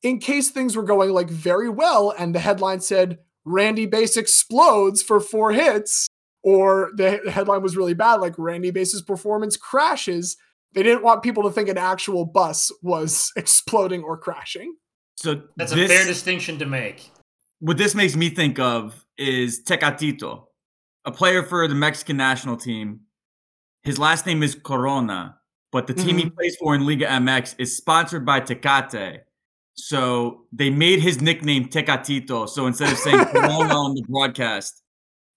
in case things were going like very well and the headline said Randy Bass explodes for four hits, or the headline was really bad, like Randy Bass's performance crashes. They didn't want people to think an actual bus was exploding or crashing. So That's this, a fair distinction to make. what this makes me think of is Tecatito, a player for the Mexican national team. His last name is Corona, but the team he mm-hmm. plays for in Liga MX is sponsored by Tecate. So they made his nickname Tecatito. So instead of saying Corona on the broadcast,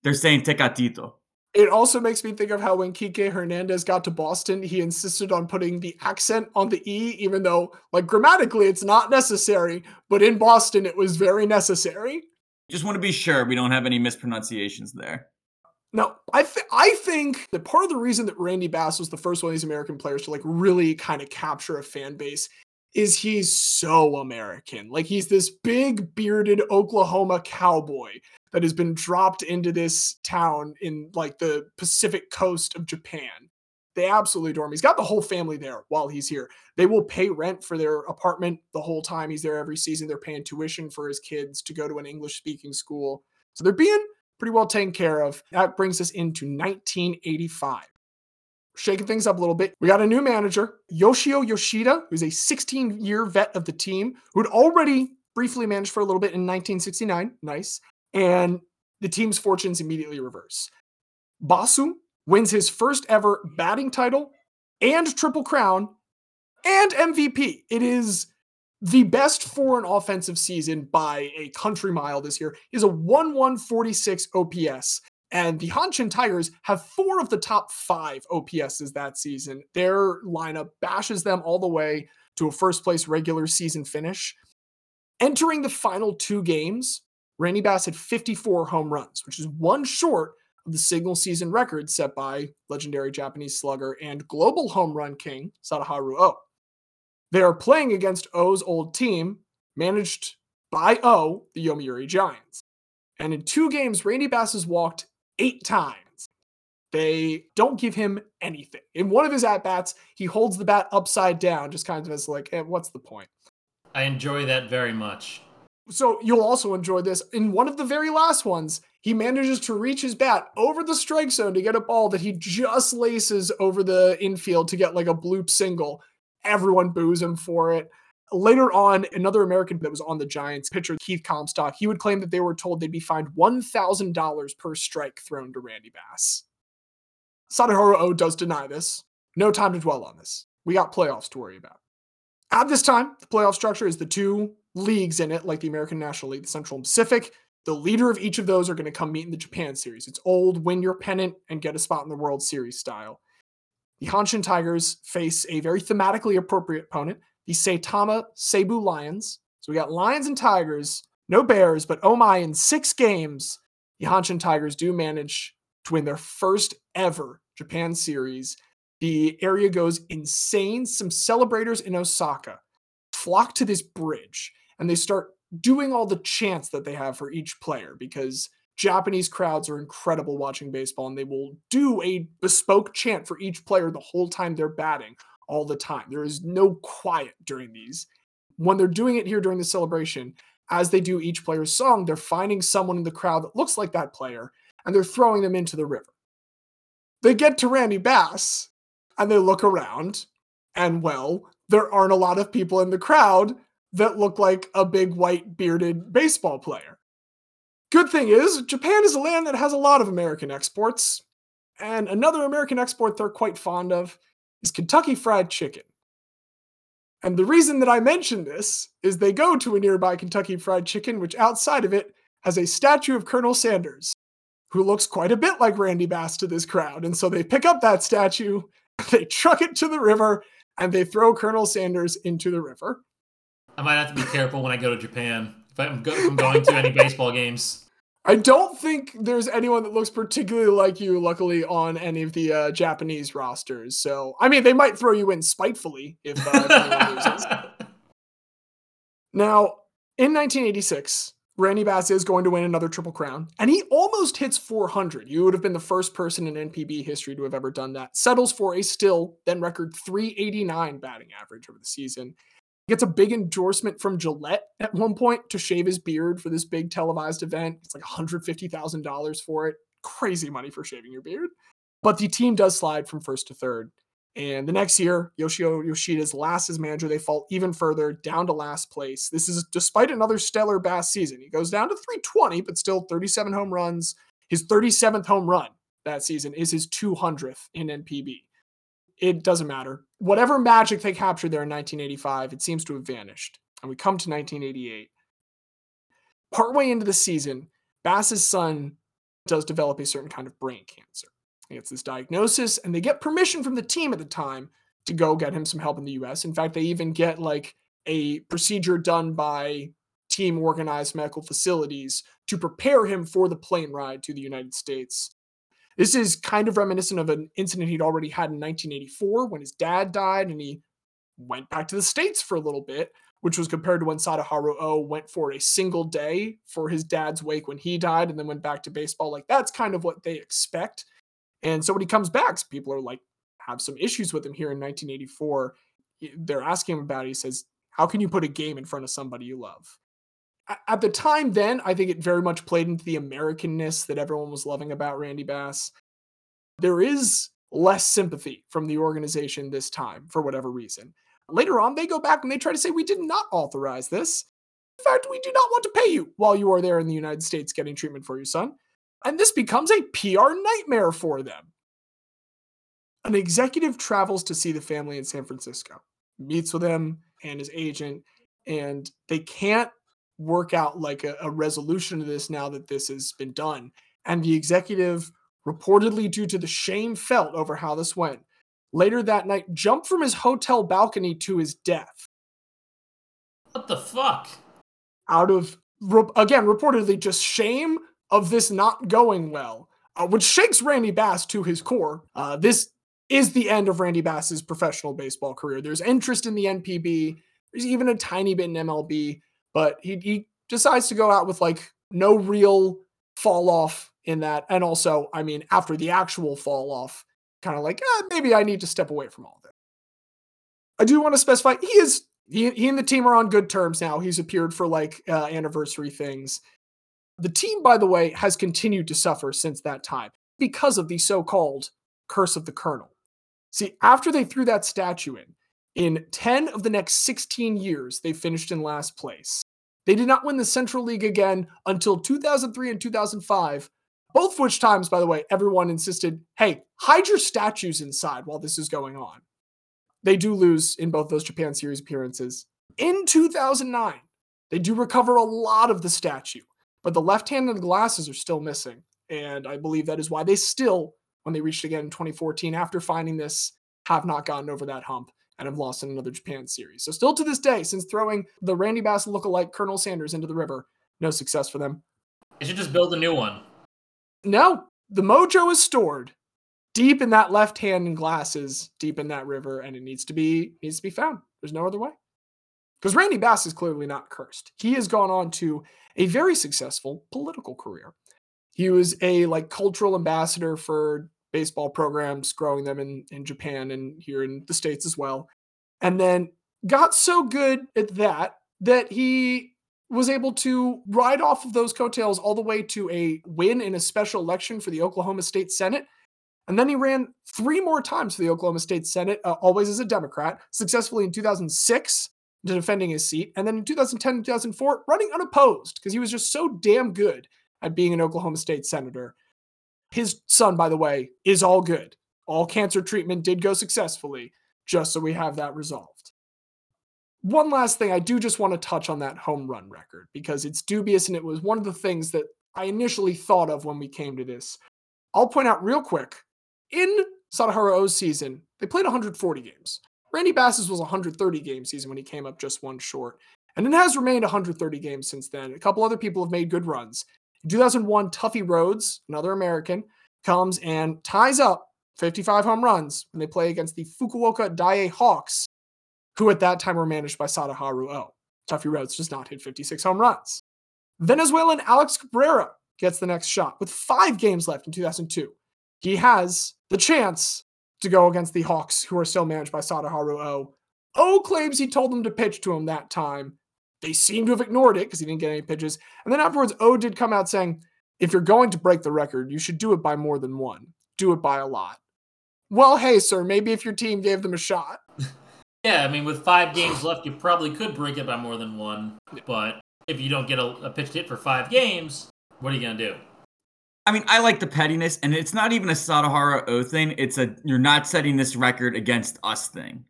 they're saying Tecatito. It also makes me think of how when Kike Hernandez got to Boston, he insisted on putting the accent on the E, even though, like, grammatically it's not necessary, but in Boston it was very necessary. Just want to be sure we don't have any mispronunciations there. No, I th- I think that part of the reason that Randy Bass was the first one of these American players to like really kind of capture a fan base is he's so American. Like he's this big bearded Oklahoma cowboy that has been dropped into this town in like the Pacific coast of Japan. They absolutely adore him. He's got the whole family there while he's here. They will pay rent for their apartment the whole time he's there every season. They're paying tuition for his kids to go to an English speaking school. So they're being pretty well taken care of. That brings us into 1985. Shaking things up a little bit. We got a new manager, Yoshio Yoshida, who's a 16 year vet of the team, who'd already briefly managed for a little bit in 1969. Nice. And the team's fortunes immediately reverse. Basu wins his first ever batting title and triple crown and MVP. It is the best for an offensive season by a country mile this year. Is a 1146 OPS. And the Hanshin Tigers have four of the top five OPSs that season. Their lineup bashes them all the way to a first place regular season finish. Entering the final two games, Randy Bass had 54 home runs, which is one short of the single season record set by legendary Japanese slugger and global home run king Sadaharu O. They are playing against O's old team, managed by O, the Yomiuri Giants. And in two games, Randy Bass has walked eight times. They don't give him anything. In one of his at bats, he holds the bat upside down, just kind of as like, eh, what's the point? I enjoy that very much. So you'll also enjoy this. In one of the very last ones, he manages to reach his bat over the strike zone to get a ball that he just laces over the infield to get like a bloop single. Everyone boos him for it. Later on, another American that was on the Giants, pitcher Keith Comstock, he would claim that they were told they'd be fined $1,000 per strike thrown to Randy Bass. Sadaharu O does deny this. No time to dwell on this. We got playoffs to worry about. At this time, the playoff structure is the two leagues in it, like the American National League, the Central and Pacific. The leader of each of those are going to come meet in the Japan series. It's old, win your pennant and get a spot in the World Series style. The Hanshin Tigers face a very thematically appropriate opponent, the Saitama Seibu Lions. So we got Lions and Tigers, no Bears, but oh my, in six games, the Hanshin Tigers do manage to win their first ever Japan series. The area goes insane. Some celebrators in Osaka flock to this bridge and they start doing all the chants that they have for each player because Japanese crowds are incredible watching baseball and they will do a bespoke chant for each player the whole time they're batting, all the time. There is no quiet during these. When they're doing it here during the celebration, as they do each player's song, they're finding someone in the crowd that looks like that player and they're throwing them into the river. They get to Randy Bass and they look around, and well, there aren't a lot of people in the crowd that look like a big white bearded baseball player. Good thing is, Japan is a land that has a lot of American exports, and another American export they're quite fond of is Kentucky Fried Chicken. And the reason that I mention this is they go to a nearby Kentucky Fried Chicken, which outside of it has a statue of Colonel Sanders, who looks quite a bit like Randy Bass to this crowd. And so they pick up that statue, they truck it to the river, and they throw Colonel Sanders into the river. I might have to be careful when I go to Japan I'm, go- if I'm going to any baseball games. I don't think there's anyone that looks particularly like you, luckily, on any of the uh, Japanese rosters. So, I mean, they might throw you in spitefully if, uh, if loses. Now, in 1986, Randy Bass is going to win another Triple Crown, and he almost hits 400. You would have been the first person in NPB history to have ever done that. Settles for a still then record 389 batting average over the season. Gets a big endorsement from Gillette at one point to shave his beard for this big televised event. It's like $150,000 for it. Crazy money for shaving your beard. But the team does slide from first to third. And the next year, Yoshio Yoshida's last as manager, they fall even further down to last place. This is despite another stellar Bass season. He goes down to 320, but still 37 home runs. His 37th home run that season is his 200th in NPB. It doesn't matter. Whatever magic they captured there in 1985, it seems to have vanished. And we come to 1988. Partway into the season, Bass's son does develop a certain kind of brain cancer. He gets this diagnosis, and they get permission from the team at the time to go get him some help in the US. In fact, they even get like a procedure done by team organized medical facilities to prepare him for the plane ride to the United States. This is kind of reminiscent of an incident he'd already had in 1984 when his dad died and he went back to the States for a little bit, which was compared to when Sadaharu O went for a single day for his dad's wake when he died and then went back to baseball. Like that's kind of what they expect. And so when he comes back, people are like, have some issues with him here in 1984. They're asking him about it. He says, How can you put a game in front of somebody you love? At the time, then, I think it very much played into the Americanness that everyone was loving about Randy Bass. There is less sympathy from the organization this time for whatever reason. Later on, they go back and they try to say, We did not authorize this. In fact, we do not want to pay you while you are there in the United States getting treatment for your son. And this becomes a PR nightmare for them. An executive travels to see the family in San Francisco, meets with him and his agent, and they can't work out like a, a resolution to this now that this has been done. And the executive, reportedly due to the shame felt over how this went, later that night jumped from his hotel balcony to his death. What the fuck? Out of, again, reportedly just shame of this not going well, uh, which shakes Randy Bass to his core. Uh, this is the end of Randy Bass's professional baseball career. There's interest in the NPB. There's even a tiny bit in MLB, but he, he decides to go out with like no real fall off in that. And also, I mean, after the actual fall off, kind of like, eh, maybe I need to step away from all this. I do want to specify he is he, he and the team are on good terms now. He's appeared for like uh, anniversary things. The team, by the way, has continued to suffer since that time because of the so called curse of the Colonel. See, after they threw that statue in, in 10 of the next 16 years, they finished in last place. They did not win the Central League again until 2003 and 2005, both of which times, by the way, everyone insisted hey, hide your statues inside while this is going on. They do lose in both those Japan Series appearances. In 2009, they do recover a lot of the statue but the left hand and the glasses are still missing. And I believe that is why they still, when they reached again in 2014, after finding this have not gotten over that hump and have lost in another Japan series. So still to this day, since throwing the Randy Bass lookalike Colonel Sanders into the river, no success for them. They should just build a new one. No, the mojo is stored deep in that left hand and glasses, deep in that river, and it needs to be needs to be found. There's no other way. Because Randy Bass is clearly not cursed. He has gone on to a very successful political career. He was a like cultural ambassador for baseball programs, growing them in, in Japan and here in the States as well. And then got so good at that that he was able to ride off of those coattails all the way to a win in a special election for the Oklahoma State Senate. And then he ran three more times for the Oklahoma State Senate, uh, always as a Democrat, successfully in 2006 to defending his seat. And then in 2010 and 2004, running unopposed because he was just so damn good at being an Oklahoma State Senator. His son, by the way, is all good. All cancer treatment did go successfully, just so we have that resolved. One last thing, I do just want to touch on that home run record because it's dubious and it was one of the things that I initially thought of when we came to this. I'll point out real quick in Sadaharu O's season, they played 140 games. Randy Bass's was 130 game season when he came up just one short. And it has remained 130 games since then. A couple other people have made good runs. In 2001, Tuffy Rhodes, another American, comes and ties up 55 home runs when they play against the Fukuoka Daiei Hawks, who at that time were managed by Sadaharu O. Tuffy Rhodes does not hit 56 home runs. Venezuelan Alex Cabrera gets the next shot with five games left in 2002. He has the chance to go against the Hawks, who are still managed by Sadaharu O. O claims he told them to pitch to him that time. They seem to have ignored it because he didn't get any pitches. And then afterwards, O did come out saying, if you're going to break the record, you should do it by more than one. Do it by a lot. Well, hey, sir, maybe if your team gave them a shot. Yeah, I mean, with five games left, you probably could break it by more than one. But if you don't get a, a pitch hit for five games, what are you going to do? I mean, I like the pettiness, and it's not even a Sadaharu O thing. It's a you're not setting this record against us thing.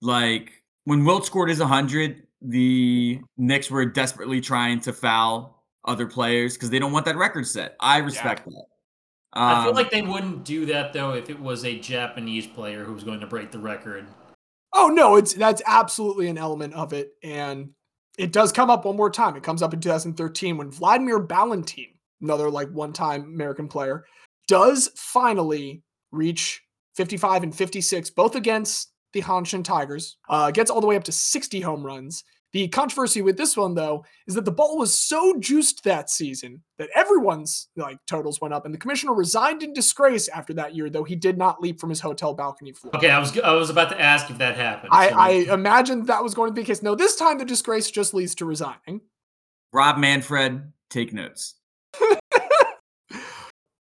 Like when Wilt scored his 100, the Knicks were desperately trying to foul other players because they don't want that record set. I respect that. I feel Um, like they wouldn't do that though if it was a Japanese player who was going to break the record. Oh no, it's that's absolutely an element of it, and it does come up one more time. It comes up in 2013 when Vladimir Balentien, another like one-time American player, does finally reach 55 and 56, both against the Hanshin Tigers. Uh, gets all the way up to 60 home runs. The controversy with this one, though, is that the ball was so juiced that season that everyone's like totals went up, and the commissioner resigned in disgrace after that year, though he did not leap from his hotel balcony floor. Okay, I was I was about to ask if that happened. I, so- I imagined that was going to be the case. No, this time the disgrace just leads to resigning. Rob Manfred, take notes.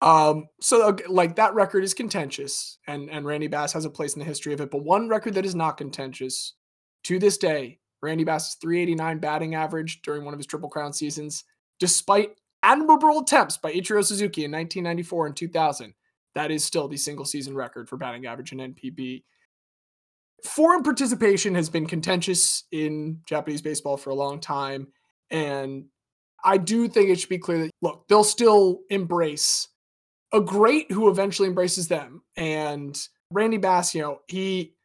Um, so like that record is contentious, and and Randy Bass has a place in the history of it. But one record that is not contentious to this day, Randy Bass's 389 batting average during one of his Triple Crown seasons, despite admirable attempts by Ichiro Suzuki in 1994 and 2000, that is still the single season record for batting average in NPB. Foreign participation has been contentious in Japanese baseball for a long time, and I do think it should be clear that look, they'll still embrace a great who eventually embraces them. And Randy Bass, you know, he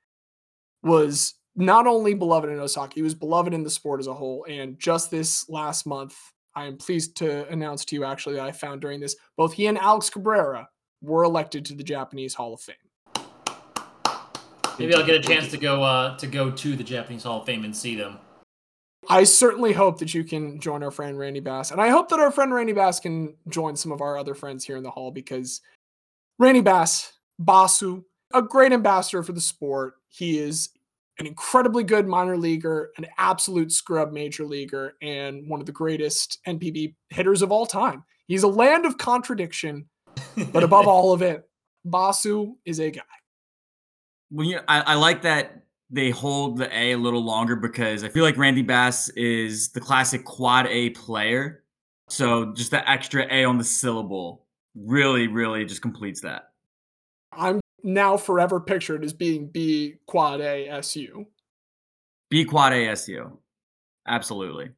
was not only beloved in Osaka, he was beloved in the sport as a whole. And just this last month, I am pleased to announce to you actually that I found during this, both he and Alex Cabrera were elected to the Japanese Hall of Fame. maybe I'll get a chance to go uh, to go to the Japanese Hall of Fame and see them. I certainly hope that you can join our friend Randy Bass. And I hope that our friend Randy Bass can join some of our other friends here in the hall because Randy Bass, Basu, a great ambassador for the sport. He is an incredibly good minor leaguer, an absolute scrub major leaguer, and one of the greatest NPB hitters of all time. He's a land of contradiction, but above all of it, Basu is a guy. Well, yeah, I, I like that they hold the A a little longer because I feel like Randy Bass is the classic quad A player. So just the extra A on the syllable really, really just completes that. I'm now forever pictured as being B quad A S U. B quad ASU. Absolutely.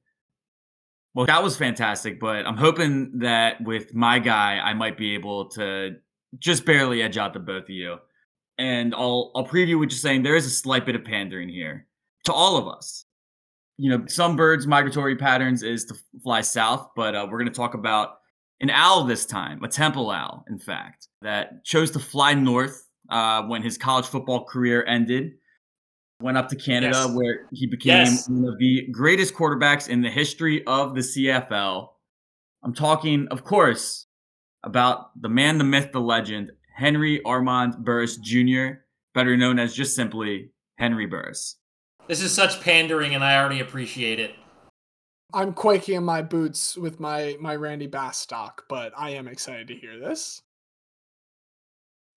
Well, that was fantastic, but I'm hoping that with my guy, I might be able to just barely edge out the both of you. And I'll I'll preview with just saying there is a slight bit of pandering here to all of us. You know, some birds' migratory patterns is to fly south, but uh, we're going to talk about an owl this time, a temple owl, in fact, that chose to fly north uh, when his college football career ended. Went up to Canada, Yes. where he became Yes. one of the greatest quarterbacks in the history of the CFL. I'm talking, of course, about the man, the myth, the legend, Henry Armand Burris Jr., better known as just simply Henry Burris. This is such pandering, and I already appreciate it. I'm quaking in my boots with my my Randy Bass stock, but I am excited to hear this.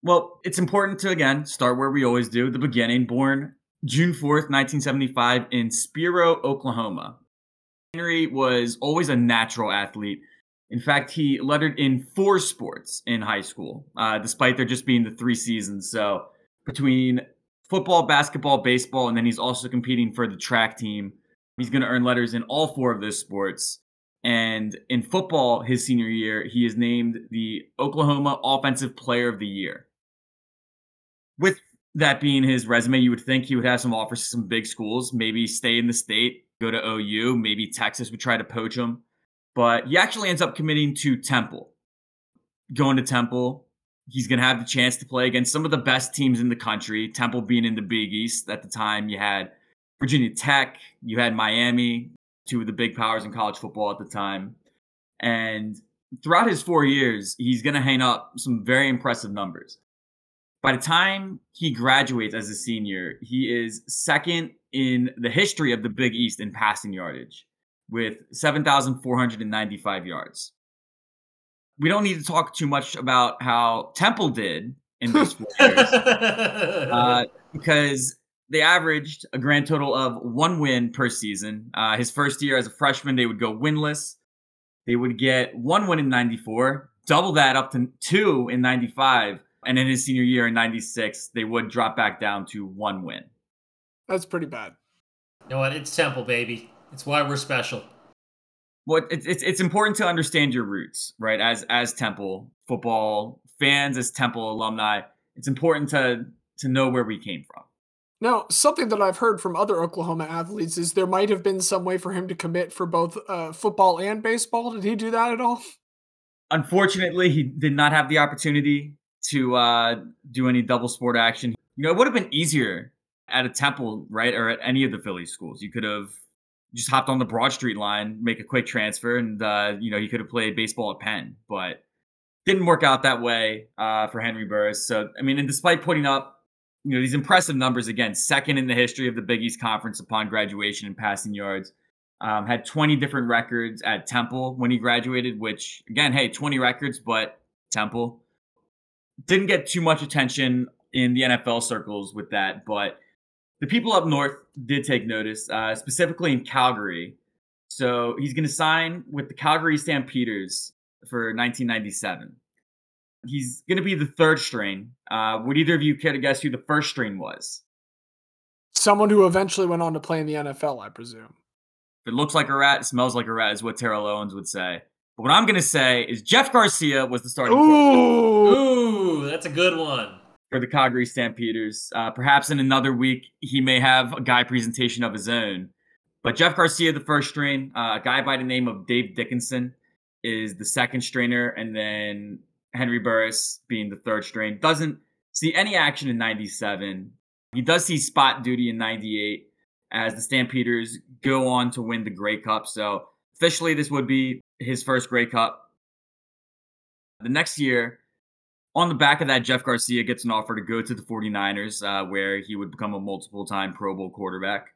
Well, it's important to again start where we always do, the beginning. Born June 4th, 1975 in Spiro, Oklahoma. Henry was always a natural athlete. In fact, he lettered in four sports in high school, uh, despite there just being the three seasons. So between football, basketball, baseball, and then he's also competing for the track team. He's going to earn letters in all four of those sports. And in football, his senior year, he is named the Oklahoma Offensive Player of the Year. With that being his resume, you would think he would have some offers to some big schools, maybe stay in the state, go to OU, maybe Texas would try to poach him. But he actually ends up committing to Temple. Going to Temple, he's going to have the chance to play against some of the best teams in the country. Temple being in the Big East at the time, you had Virginia Tech, you had Miami, two of the big powers in college football at the time. And throughout his four years, he's going to hang up some very impressive numbers. By the time he graduates as a senior, he is second in the history of the Big East in passing yardage with 7,495 yards. We don't need to talk too much about how Temple did in those four years uh, because they averaged a grand total of one win per season. Uh, his first year as a freshman, they would go winless. They would get one win in 94, double that up to two in 95. And in his senior year in 96, they would drop back down to one win. That's pretty bad. you know what? It's Temple, baby. It's why we're special. What it's, it's it's important to understand your roots, right? As as Temple football fans, as Temple alumni, it's important to to know where we came from. Now, something that I've heard from other Oklahoma athletes is there might have been some way for him to commit for both uh, football and baseball. Did he do that at all? Unfortunately, he did not have the opportunity to uh, do any double sport action. You know, it would have been easier at a Temple, right, or at any of the Philly schools. You could have just hopped on the Broad Street line, make a quick transfer, and uh, you know he could have played baseball at Penn, but didn't work out that way uh, for Henry Burris. So, I mean, and despite putting up you know these impressive numbers again, second in the history of the Big East Conference upon graduation in passing yards. Um, had 20 different records at Temple when he graduated, which again, hey, 20 records, but Temple didn't get too much attention in the NFL circles with that. But the people up north did take notice, uh, specifically in Calgary. So he's going to sign with the Calgary Stampeders for 1997. He's going to be the third string. Uh, would either of you care to guess who the first string was? Someone who eventually went on to play in the NFL, I presume. If it looks like a rat, it smells like a rat, is what Terrell Owens would say. But what I'm going to say is Jeff Garcia was the starting Ooh, Ooh, that's a good one. For the Calgary Stampeders. Uh, perhaps in another week, he may have a guy presentation of his own. But Jeff Garcia, the first string, uh, a guy by the name of Dave Dickenson, is the second strainer, and then Henry Burris being the third string. Doesn't see any action in 97. He does see spot duty in 98 as the Stampeders go on to win the Grey Cup. So officially, this would be his first Grey Cup. The next year, on the back of that, Jeff Garcia gets an offer to go to the 49ers, uh, where he would become a multiple time Pro Bowl quarterback.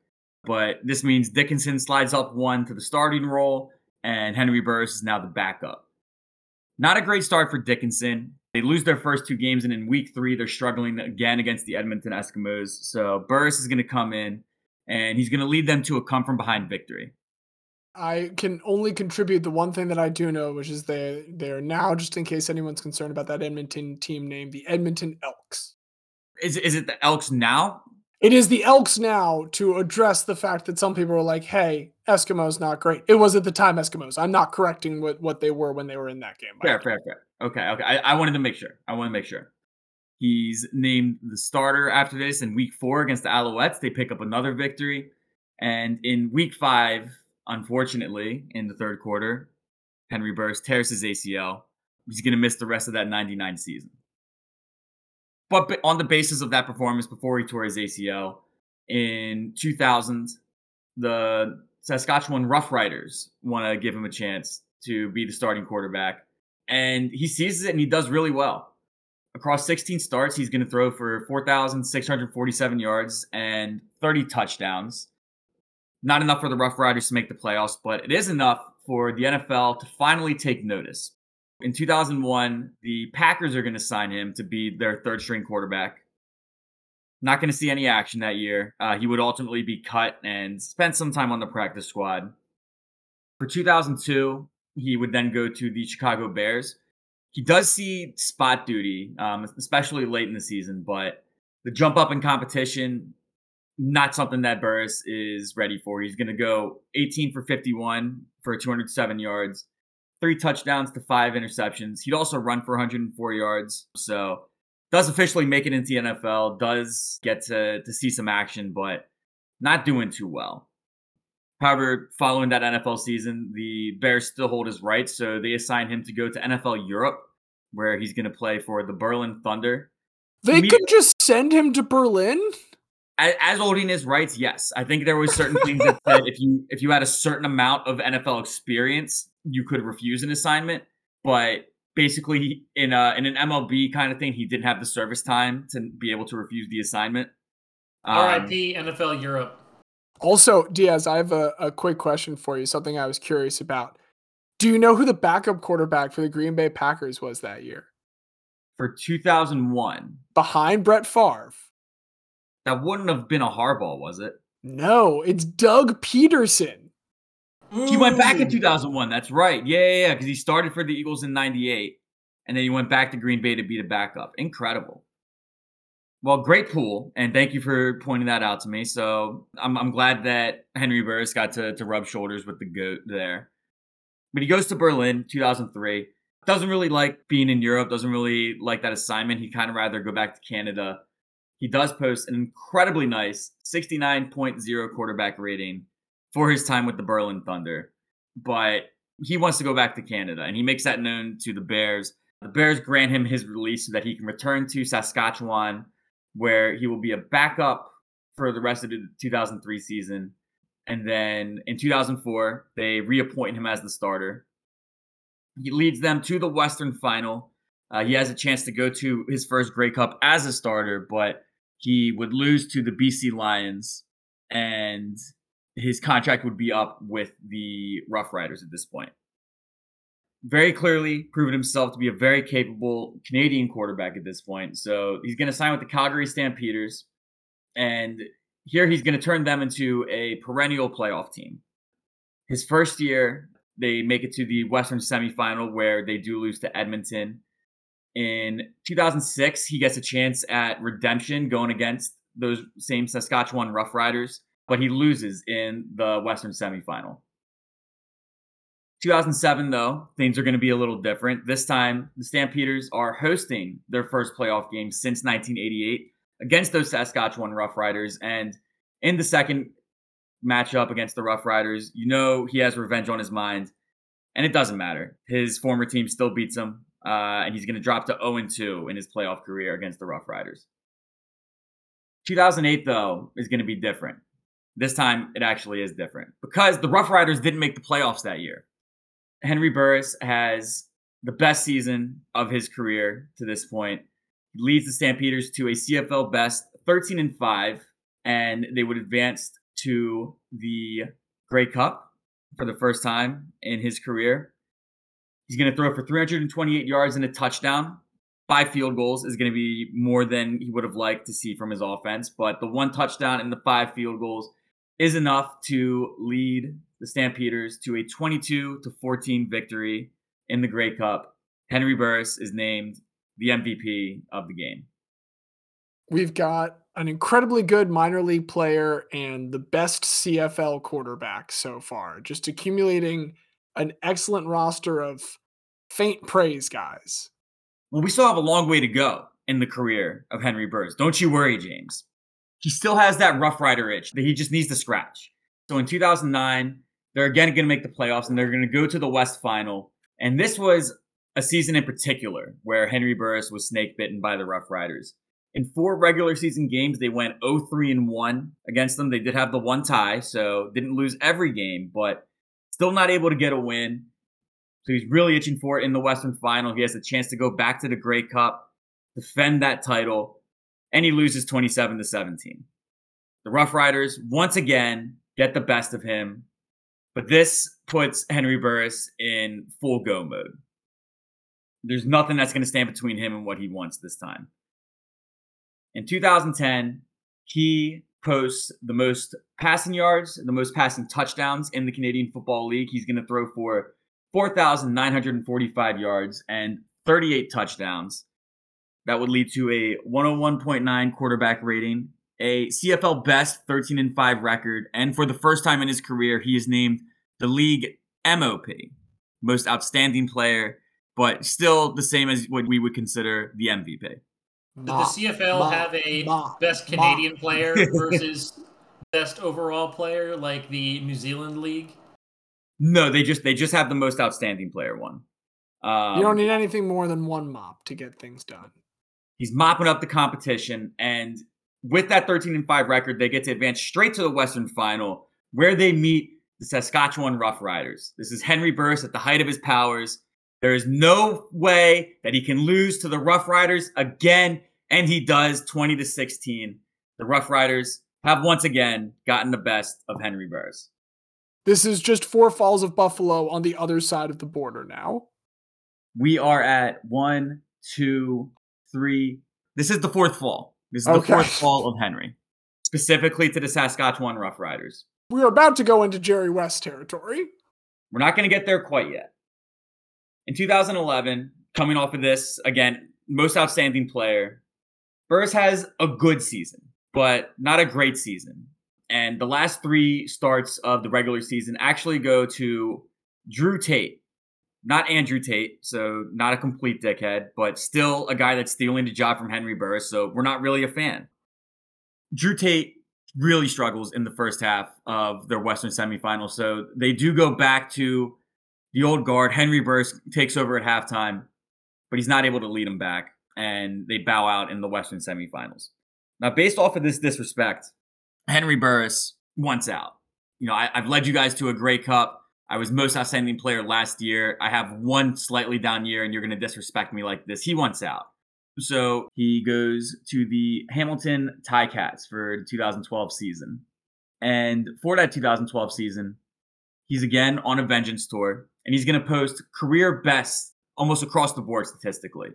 But this means Dickenson slides up one to the starting role, and Henry Burris is now the backup. Not a great start for Dickenson. They lose their first two games, and in week three, they're struggling again against the Edmonton Eskimos. So Burris is going to come in, and he's going to lead them to a come from behind victory. I can only contribute the one thing that I do know, which is they they're now, just in case anyone's concerned about that Edmonton team name, the Edmonton Elks. Is, is it the Elks now? It is the Elks now to address the fact that some people are like, "Hey, Eskimos not great." It was at the time Eskimos. I'm not correcting what what they were when they were in that game. Fair, fair, fair. Okay, okay. I, I wanted to make sure. I want to make sure. He's named the starter after this in week four against the Alouettes. They pick up another victory. And in week five, unfortunately, in the third quarter, Henry Burris tears his ACL. He's going to miss the rest of that 99 season. But on the basis of that performance before he tore his ACL in 2000, the Saskatchewan Roughriders want to give him a chance to be the starting quarterback. And he seizes it and he does really well. Across 16 starts, he's going to throw for 4,647 yards and 30 touchdowns. Not enough for the Rough Riders to make the playoffs, but it is enough for the NFL to finally take notice. In 2001, the Packers are going to sign him to be their third string quarterback. Not going to see any action that year. Uh, he would ultimately be cut and spend some time on the practice squad. For 2002, he would then go to the Chicago Bears. He does see spot duty, um, especially late in the season, but the jump up in competition, not something that Burris is ready for. He's going to go 18 for 51 for 207 yards, three touchdowns to five interceptions. He'd also run for 104 yards. So does officially make it into the NFL, does get to, to see some action, but not doing too well. However, following that NFL season, the Bears still hold his rights, so they assign him to go to NFL Europe, where he's going to play for the Berlin Thunder. They could just send him to Berlin. As, as holding his rights, yes, I think there was certain things that said if you if you had a certain amount of NFL experience, you could refuse an assignment. But basically, in a in an MLB kind of thing, he didn't have the service time to be able to refuse the assignment. Um, R.I.P. NFL Europe. Also, Diaz, I have a, a quick question for you, something I was curious about. Do you know who the backup quarterback for the Green Bay Packers was that year? For 2001. Behind Brett Favre. That wouldn't have been a Harbaugh, was it? No, it's Doug Pederson. He went back in 2001. That's right. Yeah, yeah, yeah. Because he started for the Eagles in 98. And then he went back to Green Bay to be the backup. Incredible. Well, great pool, and thank you for pointing that out to me. So I'm I'm glad that Henry Burris got to to rub shoulders with the goat there. But he goes to Berlin, 2003. Doesn't really like being in Europe. Doesn't really like that assignment. He kind of rather go back to Canada. He does post an incredibly nice 69.0 quarterback rating for his time with the Berlin Thunder, but he wants to go back to Canada, and he makes that known to the Bears. The Bears grant him his release so that he can return to Saskatchewan where he will be a backup for the rest of the 2003 season. And then in 2004, they reappoint him as the starter. He leads them to the Western Final. Uh, he has a chance to go to his first Grey Cup as a starter, but he would lose to the BC Lions, and his contract would be up with the Rough Riders at this point very clearly proven himself to be a very capable Canadian quarterback at this point. So he's going to sign with the Calgary Stampeders. And here he's going to turn them into a perennial playoff team. His first year, they make it to the Western semifinal where they do lose to Edmonton. In 2006, he gets a chance at redemption going against those same Saskatchewan Roughriders, but he loses in the Western semifinal. 2007, though, things are going to be a little different. This time, the Stampeders are hosting their first playoff game since 1988 against those Saskatchewan Roughriders. And in the second matchup against the Roughriders, you know he has revenge on his mind. And it doesn't matter. His former team still beats him, uh, and he's going to drop to 0 2 in his playoff career against the Rough Riders. 2008, though, is going to be different. This time, it actually is different because the Rough Riders didn't make the playoffs that year. Henry Burris has the best season of his career to this point. He leads the Stampeders to a CFL best 13 and 5, and they would advance to the Grey Cup for the first time in his career. He's going to throw for 328 yards and a touchdown. Five field goals is going to be more than he would have liked to see from his offense, but the one touchdown and the five field goals is enough to lead the Stampeders to a 22 to 14 victory in the Grey Cup. Henry Burris is named the MVP of the game. We've got an incredibly good minor league player and the best CFL quarterback so far, just accumulating an excellent roster of faint praise guys. Well, we still have a long way to go. in the career of Henry Burris. Don't you worry, James. He still has that Rough Rider itch that he just needs to scratch. So in 2009, they're again going to make the playoffs and they're going to go to the West Final. And this was a season in particular where Henry Burris was snake bitten by the Rough Riders. In four regular season games, they went 0-3 and 1 against them. They did have the one tie, so didn't lose every game, but still not able to get a win. So he's really itching for it in the Western Final. He has a chance to go back to the Grey Cup, defend that title, and he loses 27 to 17. The Rough Riders once again get the best of him, but this puts Henry Burris in full go mode. There's nothing that's going to stand between him and what he wants this time. In 2010, he posts the most passing yards, the most passing touchdowns in the Canadian Football League. He's going to throw for 4,945 yards and 38 touchdowns. That would lead to a 101.9 quarterback rating, a CFL best 13 and 5 record, and for the first time in his career, he is named the league MOP, most outstanding player, but still the same as what we would consider the MVP. Did the CFL ma, have a ma, best ma. Canadian player versus best overall player like the New Zealand League? No, they just they just have the most outstanding player one. Um, you don't need anything more than one mop to get things done. He's mopping up the competition, and with that 13 and 5 record, they get to advance straight to the Western Final, where they meet the Saskatchewan Rough Riders. This is Henry Burris at the height of his powers. There is no way that he can lose to the Rough Riders again, and he does 20 to 16. The Rough Riders have once again gotten the best of Henry Burris. This is just four falls of Buffalo on the other side of the border now. We are at one, two, three. This is the fourth fall. This is the Okay. fourth fall of Henry, specifically to the Saskatchewan Rough Riders. We're about to go into Jerry West territory. We're not going to get there quite yet. In 2011, coming off of this, again, most outstanding player, Burris has a good season, but not a great season. And the last three starts of the regular season actually go to Drew Tate, not Andrew Tate, so not a complete dickhead, but still a guy that's stealing the job from Henry Burris, so we're not really a fan. Drew Tate really struggles in the first half of their Western semifinal, so they do go back to the old guard. Henry Burris takes over at halftime, but he's not able to lead them back, and they bow out in the Western semifinals. Now, based off of this disrespect, Henry Burris wants out. You know, I, I've led you guys to a Grey Cup. I was most outstanding player last year. I have one slightly down year, and you're going to disrespect me like this. He wants out. So he goes to the Hamilton Ticats for the 2012 season. And for that 2012 season, he's again on a vengeance tour, and he's going to post career best almost across the board statistically.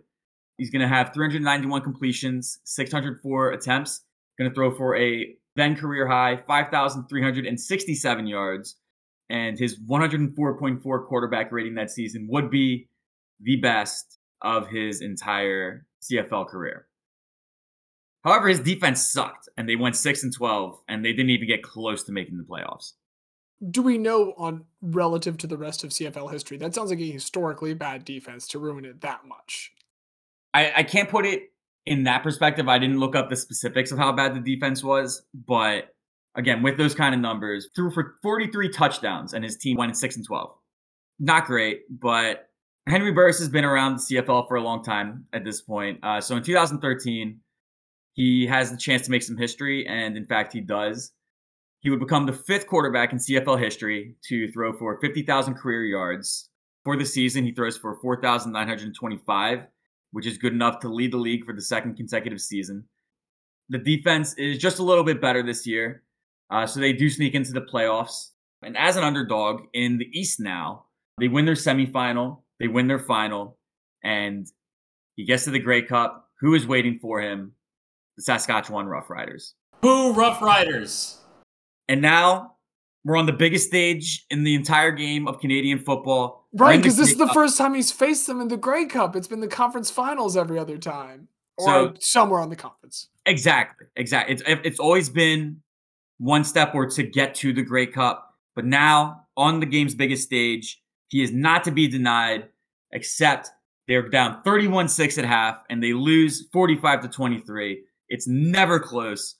He's going to have 391 completions, 604 attempts, going to throw for a then career high 5,367 yards, and his 104.4 quarterback rating that season would be the best of his entire CFL career. However, his defense sucked, and they went six and 12, and they didn't even get close to making the playoffs. Do we know on relative to the rest of CFL history? That sounds like a historically bad defense to ruin it that much. I, I can't put it in that perspective. I didn't look up the specifics of how bad the defense was, but again, with those kind of numbers, threw for 43 touchdowns, and his team went six and 12. Not great, but Henry Burris has been around the CFL for a long time at this point. Uh, so in 2013, he has the chance to make some history, and in fact, he does. He would become the fifth quarterback in CFL history to throw for 50,000 career yards. For the season, he throws for 4,925, which is good enough to lead the league for the second consecutive season. The defense is just a little bit better this year, uh, so they do sneak into the playoffs. And as an underdog in the East now, they win their semifinal, they win their final, and he gets to the Grey Cup. Who is waiting for him? The Saskatchewan Roughriders. Who Rough Riders! And now we're on the biggest stage in the entire game of Canadian football. Right, because this is the first time he's faced them in the Grey Cup. It's been the conference finals every other time, or So- somewhere on the conference. Exactly, exactly. It's it's always been one step or to get to the Grey Cup, but now on the game's biggest stage, he is not to be denied, except They're down 31 6 at half and they lose 45 to 23. It's never close.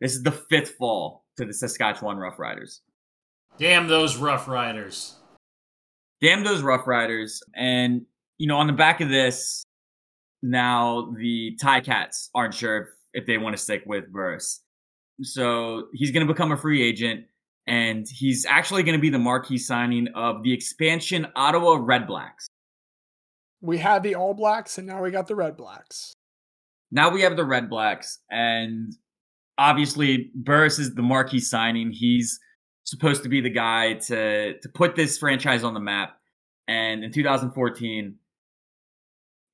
This is the fifth fall to the Saskatchewan Roughriders. Damn those Rough Riders. Damn those Rough Riders. And, you know, on the back of this, now the Ticats aren't sure if, if they want to stick with Burris. So he's going to become a free agent, and he's actually going to be the marquee signing of the expansion Ottawa Red Blacks. We had the All Blacks, and now we got the Red Blacks. Now we have the Red Blacks, and obviously Burris is the marquee signing. He's supposed to be the guy to to put this franchise on the map. And in 2014,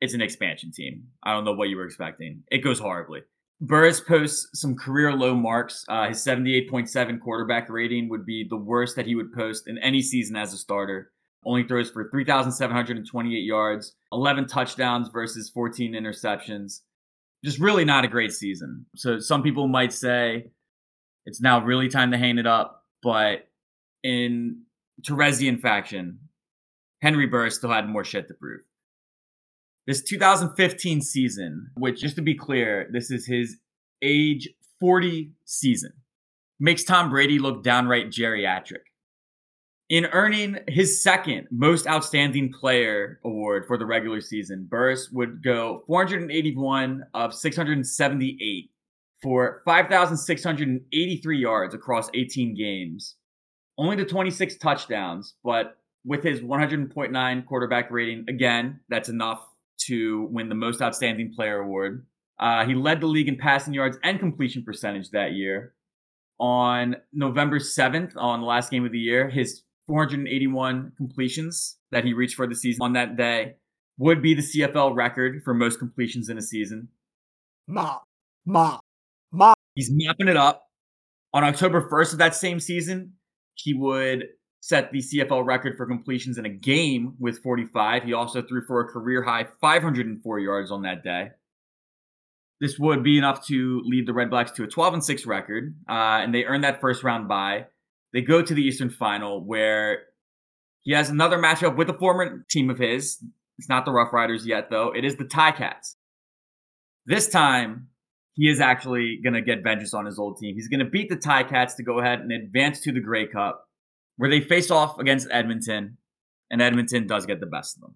it's an expansion team. I don't know what you were expecting. It goes horribly. Burris posts some career low marks. Uh, his 78.7 quarterback rating would be the worst that he would post in any season as a starter. Only throws for 3,728 yards, 11 touchdowns versus 14 interceptions. Just really not a great season. So some people might say it's now really time to hang it up. But in Teresian faction, Henry Burris still had more shit to prove. This 2015 season, which just to be clear, this is his age 40 season, makes Tom Brady look downright geriatric. In earning his second most outstanding player award for the regular season, Burris would go 481 of 678 for 5,683 yards across 18 games, only to 26 touchdowns, but with his 100.9 quarterback rating, again, that's enough to win the most outstanding player award. Uh, he led the league in passing yards and completion percentage that year. On November 7th, on the last game of the year, his 481 completions that he reached for the season on that day would be the CFL record for most completions in a season. Ma, ma. He's mapping it up. On October 1st of that same season, he would set the CFL record for completions in a game with 45. He also threw for a career high 504 yards on that day. This would be enough to lead the Red Blacks to a 12 and 6 record, uh, and they earn that first round bye. They go to the Eastern Final where he has another matchup with a former team of his. It's not the Rough Riders yet, though. It is the Ticats. This time, he is actually going to get vengeance on his old team. He's going to beat the Ticats to go ahead and advance to the Grey Cup where they face off against Edmonton, and Edmonton does get the best of them.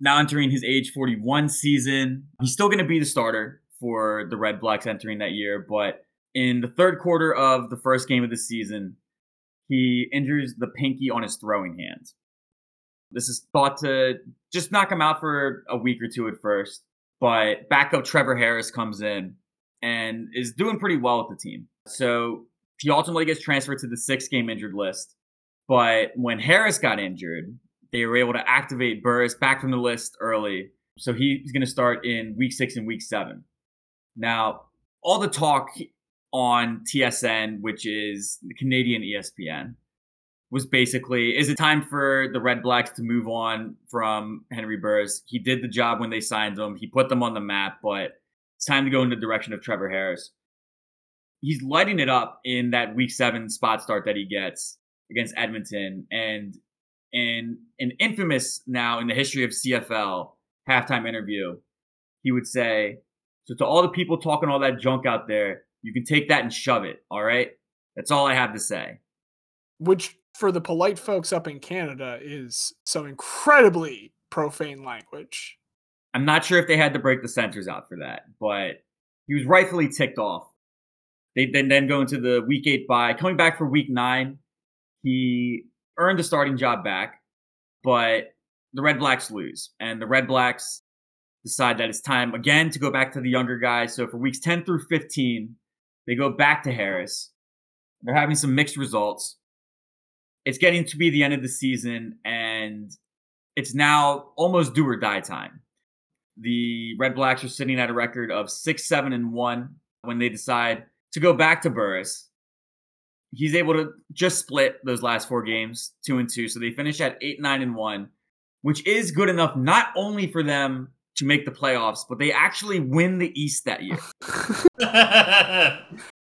Now entering his age 41 season, he's still going to be the starter for the Red Blacks entering that year, but in the third quarter of the first game of the season, he injures the pinky on his throwing hand. This is thought to just knock him out for a week or two at first, but backup Trevor Harris comes in and is doing pretty well with the team. So he ultimately gets transferred to the six game injured list. But when Harris got injured, they were able to activate Burris back from the list early. So he's going to start in week six and week seven. Now, all the talk on TSN, which is the Canadian ESPN, was basically is it time for the Red Blacks to move on from Henry Burris? He did the job when they signed him, he put them on the map, but it's time to go in the direction of Trevor Harris. He's lighting it up in that week seven spot start that he gets against Edmonton, and in an infamous now in the history of CFL halftime interview, he would say, "So to all the people talking all that junk out there, you can take that and shove it. All right, that's all I have to say." Which, for the polite folks up in Canada, is some incredibly profane language. I'm not sure if they had to break the censors out for that, but he was rightfully ticked off. They then then go into the week eight bye, coming back for week nine. He earned the starting job back, but the Red Blacks lose. And the Red Blacks decide that it's time again to go back to the younger guys. So for weeks 10 through 15, they go back to Harris. They're having some mixed results. It's getting to be the end of the season, and it's now almost do or die time. The Red Blacks are sitting at a record of six, seven, and one when they decide to go back to Burris he's able to just split those last four games, two and two. So they finish at eight, nine, and one, which is good enough not only for them to make the playoffs, but they actually win the East that year.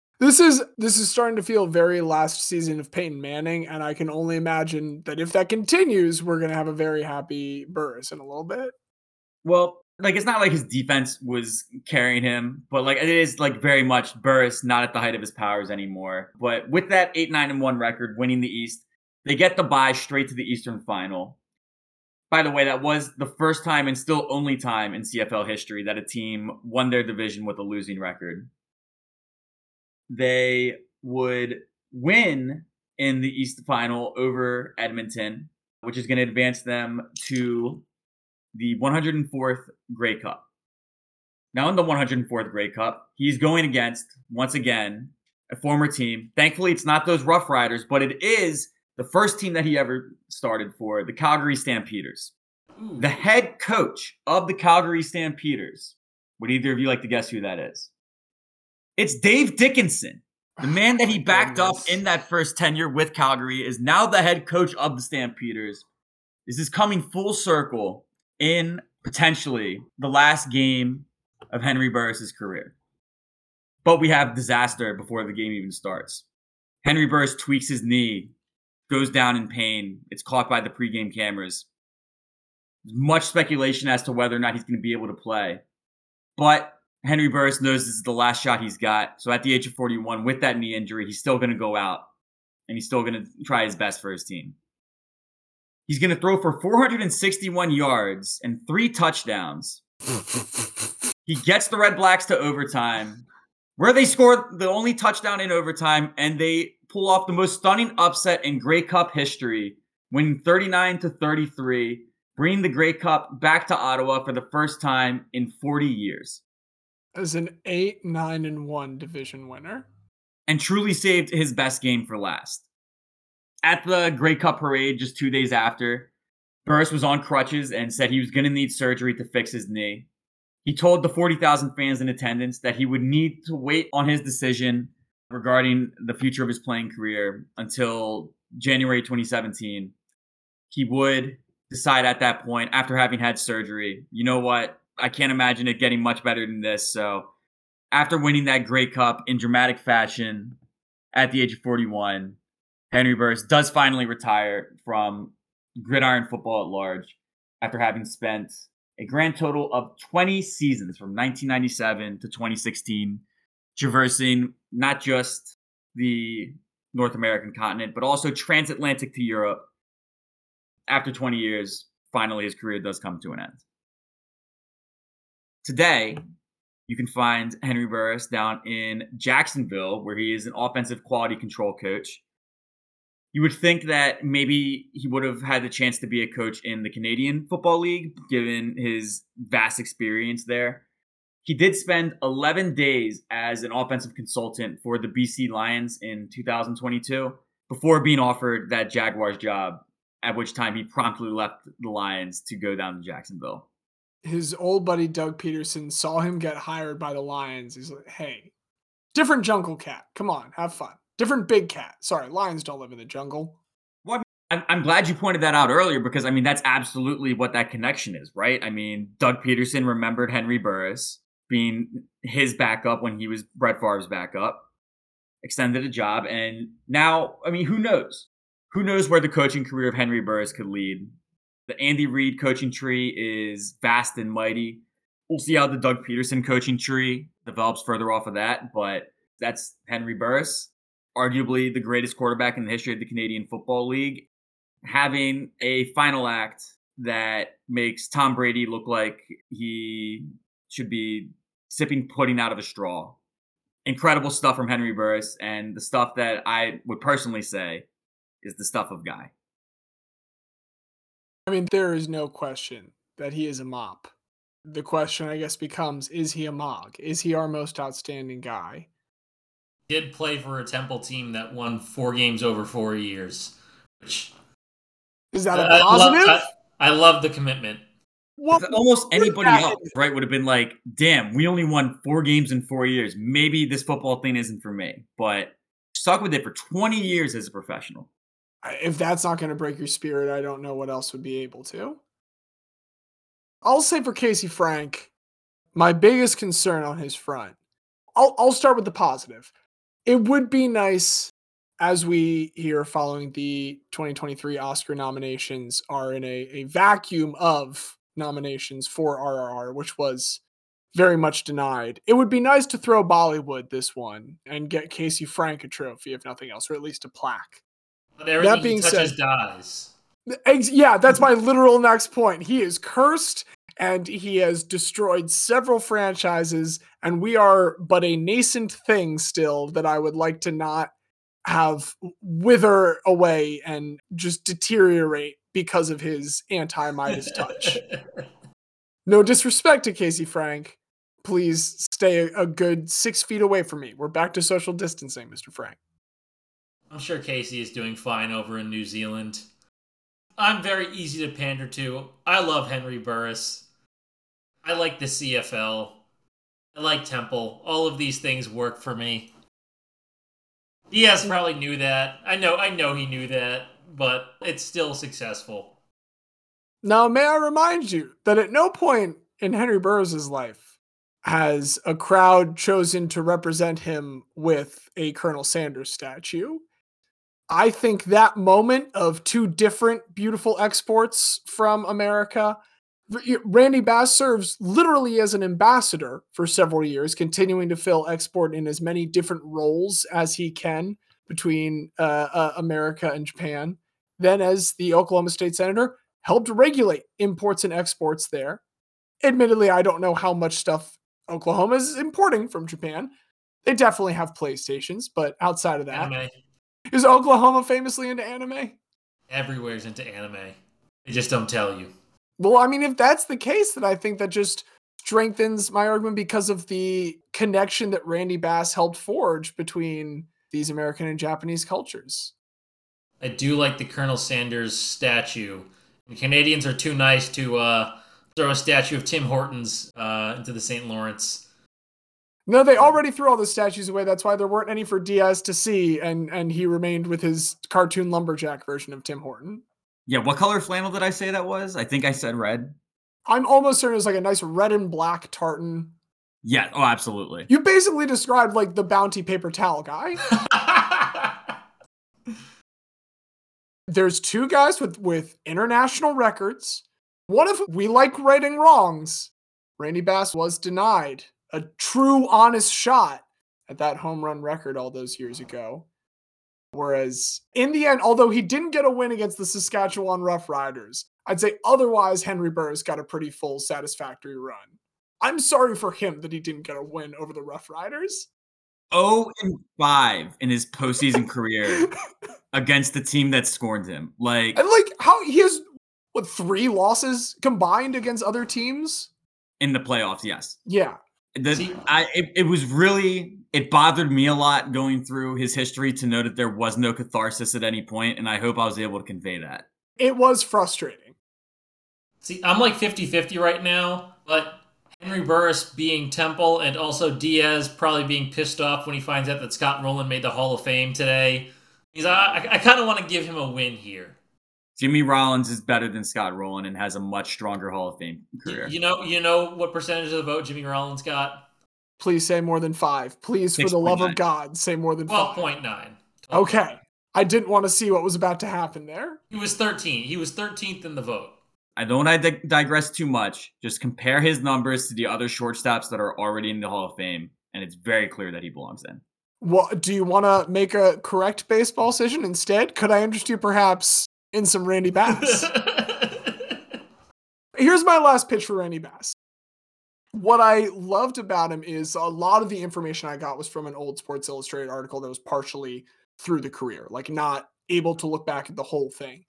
this is this is starting to feel very last season of Peyton Manning, and I can only imagine that if that continues, we're gonna have a very happy Burris in a little bit. Well, like it's not like his defense was carrying him, but like it is like very much Burris not at the height of his powers anymore. But with that eight nine and one record, winning the East, they get the bye straight to the Eastern Final. By the way, that was the first time and still only time in CFL history that a team won their division with a losing record. They would win in the East Final over Edmonton, which is going to advance them to the 104th Grey Cup. Now, in the 104th Grey Cup, he's going against, once again, a former team. Thankfully, it's not those Rough Riders, but it is the first team that he ever started for, the Calgary Stampeders. Ooh. The head coach of the Calgary Stampeders. Would either of you like to guess who that is? It's Dave Dickenson. The man that he backed up in that first tenure with Calgary is now the head coach of the Stampeders. This is coming full circle in potentially the last game of Henry Burris's career. But we have disaster before the game even starts. Henry Burris tweaks his knee, goes down in pain. It's caught by the pregame cameras. Much speculation as to whether or not he's going to be able to play. But Henry Burris knows this is the last shot he's got. So at the age of 41, with that knee injury, he's still going to go out and he's still going to try his best for his team. He's going to throw for 461 yards and three touchdowns. He gets the Red Blacks to overtime, where they score the only touchdown in overtime, and they pull off the most stunning upset in Grey Cup history, winning 39 to 33, bringing the Grey Cup back to Ottawa for the first time in 40 years, As an eight, nine, and one division winner. and truly saved his best game for last. At the Grey Cup parade just two days after, Burris was on crutches and said he was going to need surgery to fix his knee. He told the 40,000 fans in attendance that he would need to wait on his decision regarding the future of his playing career until January 2017. He would decide at that point, after having had surgery, you know what? I can't imagine it getting much better than this. So, after winning that Grey Cup in dramatic fashion at the age of 41, Henry Burris does finally retire from gridiron football at large after having spent a grand total of 20 seasons from 1997 to 2016, traversing not just the North American continent, but also transatlantic to Europe. After 20 years, finally his career does come to an end. Today, you can find Henry Burris down in Jacksonville, where he is an offensive quality control coach. You would think that maybe he would have had the chance to be a coach in the Canadian Football League, given his vast experience there. He did spend 11 days as an offensive consultant for the BC Lions in 2022 before being offered that Jaguars job, at which time he promptly left the Lions to go down to Jacksonville. His old buddy Doug Pederson saw him get hired by the Lions. He's like, hey, different jungle cat. Come on, have fun. Different big cat. Sorry, lions don't live in the jungle. I'm, I'm glad you pointed that out earlier because I mean that's absolutely what that connection is, right? I mean, Doug Pederson remembered Henry Burris being his backup when he was Brett Favre's backup, extended a job, and now I mean, who knows? Who knows where the coaching career of Henry Burris could lead? The Andy Reid coaching tree is vast and mighty. We'll see how the Doug Pederson coaching tree develops further off of that, but that's Henry Burris, arguably the greatest quarterback in the history of the Canadian Football League having a final act that makes Tom Brady look like he should be sipping pudding out of a straw. Incredible stuff from Henry Burris, and the stuff that I would personally say is the stuff of Guy. I mean, there is no question that he is a mop. The question, I guess, becomes is he a mog? Is he our most outstanding guy? Did play for a Temple team that won four games over four years, which Is that a I love- positive? I, I love the commitment. What- Almost what anybody that else, right, would have been like, damn, we only won four games in four years. Maybe this football thing isn't for me. But stuck with it for 20 years as a professional. if that's not going to break your spirit, I don't know what else would be able to. I'll say for Casey Frank, my biggest concern on his front. I'll I'll start with the positive. It would be nice as we here following the 2023 Oscar nominations are in a, a vacuum of nominations for RRR, which was very much denied. It would be nice to throw Bollywood this one and get Casey Frank a trophy, if nothing else, or at least a plaque. But everything being he touches said- dies. Ex- Yeah, that's my literal next point. He is cursed and he has destroyed several franchises, and we are but a nascent thing still that I would like to not have wither away and just deteriorate because of his anti Midas touch. No disrespect to Casey Frank. Please stay a, a good six feet away from me. We're back to social distancing, Mr. Frank. I'm sure Casey is doing fine over in New Zealand. I'm very easy to pander to. I love Henry Burris. I like the CFL. I like Temple. All of these things work for me. Diaz mm. probably knew that. I know I know he knew that, but it's still successful. Now, may I remind you that at no point in Henry Burris's life has a crowd chosen to represent him with a Colonel Sanders statue. I think that moment of two different beautiful exports from America. Randy Bass serves literally as an ambassador for several years, continuing to fill export in as many different roles as he can between uh, uh, America and Japan. Then, as the Oklahoma State Senator, helped regulate imports and exports there. Admittedly, I don't know how much stuff Oklahoma is importing from Japan. They definitely have PlayStations, but outside of that, Anime. is Oklahoma famously into anime? Everywhere's into anime. They just don't tell you. Well, I mean, if that's the case, then I think that just strengthens my argument because of the connection that Randy Bass helped forge between these American and Japanese cultures. I do like the Colonel Sanders statue. The Canadians are too nice to uh, throw a statue of Tim Hortons uh, into the St. Lawrence. No, they already threw all the statues away. That's why there weren't any for Diaz to see, and and he remained with his cartoon lumberjack version of Tim Horton. Yeah, what color flannel did I say that was? I think I said red. I'm almost certain it was like a nice red and black tartan. Yeah, oh, absolutely. You basically described like the bounty paper towel guy. There's two guys with with international records. One of we like righting wrongs. Randy Bass was denied a true honest shot at that home run record all those years ago. Whereas in the end, although he didn't get a win against the Saskatchewan Roughriders, I'd say otherwise Henry Burris got a pretty full, satisfactory run. I'm sorry for him that he didn't get a win over the Roughriders. 0 and 5 in his postseason career against the team that scorned him. Like And like how he has what three losses combined against other teams? in the playoffs, yes. Yeah. The, See- I it, it was really it bothered me a lot going through his history to know that there was no catharsis at any point, and I hope I was able to convey that. It was frustrating. See, I'm like 50 50 right now, but Henry Burris being Temple and also Diaz probably being pissed off when he finds out that Scott Rolen made the Hall of Fame today. He's, I, I, I kind of want to give him a win here. Jimmy Rollins is better than Scott Rolen and has a much stronger Hall of Fame career. You know, you know what percentage of the vote Jimmy Rollins got? Please say more than five. Please, for the love of God, say more than five. 12.9. Okay. I didn't want to see what was about to happen there. He was 13. He was 13th in the vote. I don't want to digress too much. Just compare his numbers to the other shortstops that are already in the Hall of Fame, and it's very clear that he belongs in. What do you want to make a correct baseball decision instead? Could I interest you perhaps in some Randy Bass? Here's my last pitch for Randy Bass. What I loved about him is a lot of the information I got was from an old Sports Illustrated article that was partially through the career, like not able to look back at the whole thing.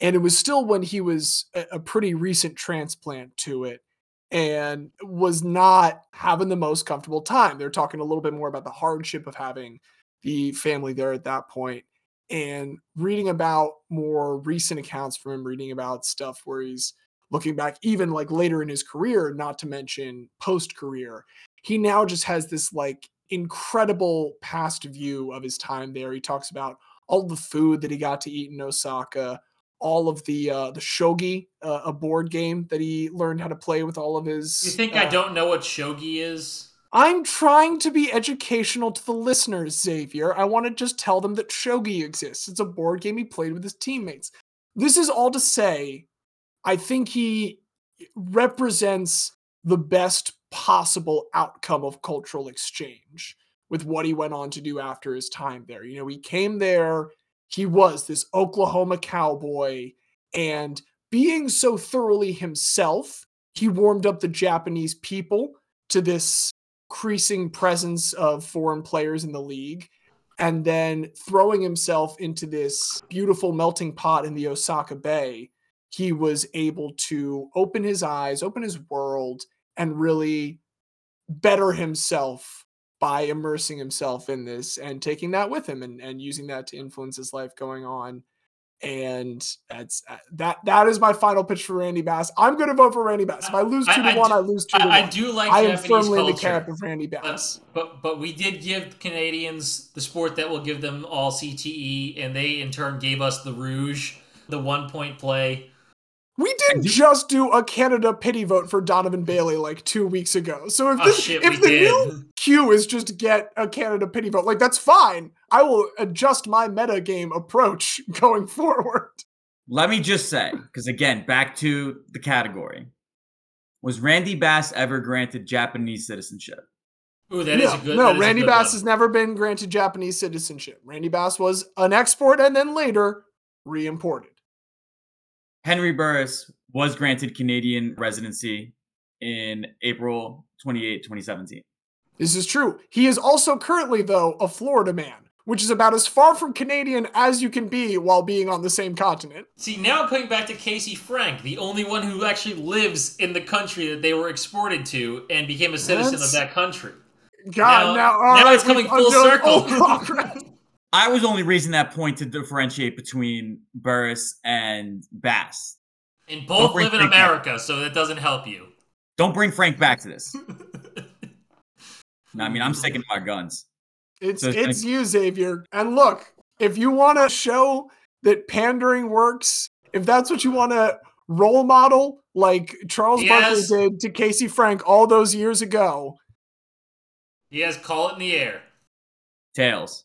And it was still when he was a, pretty recent transplant to it and was not having the most comfortable time. They're talking a little bit more about the hardship of having the family there at that point and reading about more recent accounts from him, reading about stuff where he's looking back even like later in his career, not to mention post career, he now just has this like incredible past view of his time there. He talks about all the food that he got to eat in Osaka, all of the uh, the shogi, uh, a board game that he learned how to play with all of his. you think I uh, don't know what shogi is? I'm trying to be educational to the listeners, Xavier. I want to just tell them that shogi exists. It's a board game he played with his teammates. This is all to say, I think he represents the best possible outcome of cultural exchange with what he went on to do after his time there. You know, he came there, he was this Oklahoma cowboy, and being so thoroughly himself, he warmed up the Japanese people to this increasing presence of foreign players in the league and then throwing himself into this beautiful melting pot in the Osaka Bay, he was able to open his eyes, open his world, and really better himself by immersing himself in this and taking that with him and, and using that to influence his life going on and that's uh, that. That is my final pitch for Randy Bass. I'm going to vote for Randy Bass. If I lose two I- to I one, do- I lose two to I, I do like I am Japanese firmly in the culture, camp of Randy Bass. but but we did give Canadians the sport that will give them all CTE, and they in turn gave us the Rouge, the one point play. We didn't just do a Canada pity vote for Donovan Bailey like two weeks ago. So if Oh shit, if the did. new cue is just get a Canada pity vote, like that's fine. I will adjust my meta game approach going forward. Let me just say, because again, back to the category. Was Randy Bass ever granted Japanese citizenship? Ooh, that is no, a good. no, that is a Randy good Bass one. has never been granted Japanese citizenship. Randy Bass was an export and then later re-imported. Henry Burris was granted Canadian residency in April 28, 2017. This is true. He is also currently, though, a Florida man, which is about as far from Canadian as you can be while being on the same continent. See, now coming back to Casey Frank, the only one who actually lives in the country that they were exported to and became a citizen That's- of that country. God, Now- now, all now right, it's coming full undone circle. All progress. I was only raising that point to differentiate between Burris and Bass. And both live in Frank back. America, so that doesn't help you. Don't bring Frank back to this. No, I mean, I'm sticking to my guns. It's So it's it's you, Xavier. And look, if you want to show that pandering works, if that's what you want to role model, like Charles Yes. Barkley did to Casey Frank all those years ago, He has call it in the air. Tails.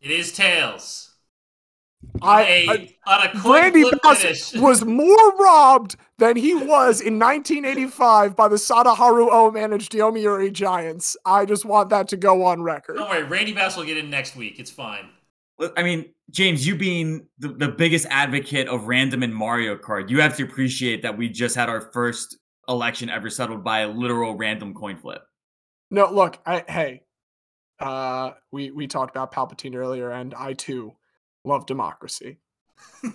It is tails. I, A- I on a Randy flip Bass finish. was more robbed than he was in 1985 by the Sadaharu O managed Yomiuri Giants. I just want that to go on record. Don't worry, Randy Bass will get in next week. It's fine. I mean, James, you being the, the biggest advocate of random in Mario Kart, you have to appreciate that we just had our first election ever settled by a literal random coin flip. No, look, I hey, uh, we we talked about Palpatine earlier, and I too love democracy.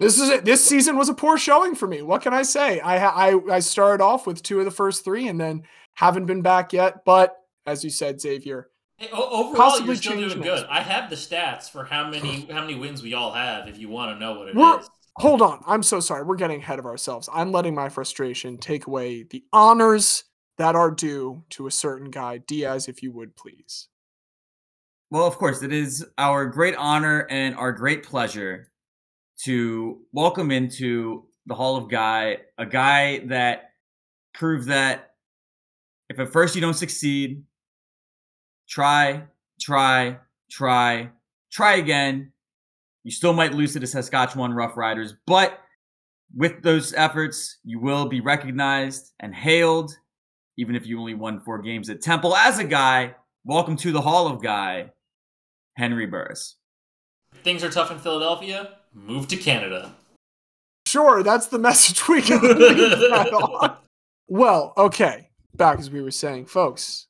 This is it. This season was a poor showing for me. What can I say? I I I started off with two of the first three, and then haven't been back yet. But as you said, Xavier, Hey, overall, Possibly you're still doing good. I have the stats for how many how many wins we all have. If you want to know what it is, We're- hold on. I'm so sorry. We're getting ahead of ourselves. I'm letting my frustration take away the honors that are due to a certain guy. Diaz, if you would please. Well, of course, it is our great honor and our great pleasure to welcome into the Hall of Guy a guy that proved that if at first you don't succeed, try, try, try, try again. You still might lose to the Saskatchewan Rough Riders, but with those efforts, you will be recognized and hailed, even if you only won four games at Temple. As a guy, welcome to the Hall of Guy, Henry Burris. Things are tough in Philadelphia. Move to Canada. Sure, that's the message we can leave that on. Well, okay. Back as we were saying, folks,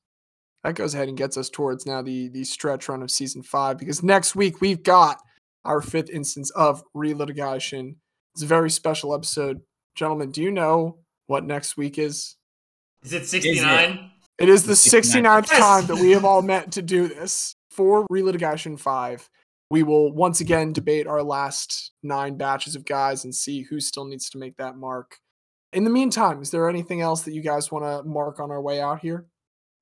that goes ahead and gets us towards now the the stretch run of season five because next week we've got our fifth instance of relitigation. It's a very special episode. Gentlemen, do you know what next week is? Is it 69? It is the 69th. 69th time that we have all met to do this. For Relitigation 5, we will once again debate our last nine batches of guys and see who still needs to make that mark. In the meantime, is there anything else that you guys want to mark on our way out here?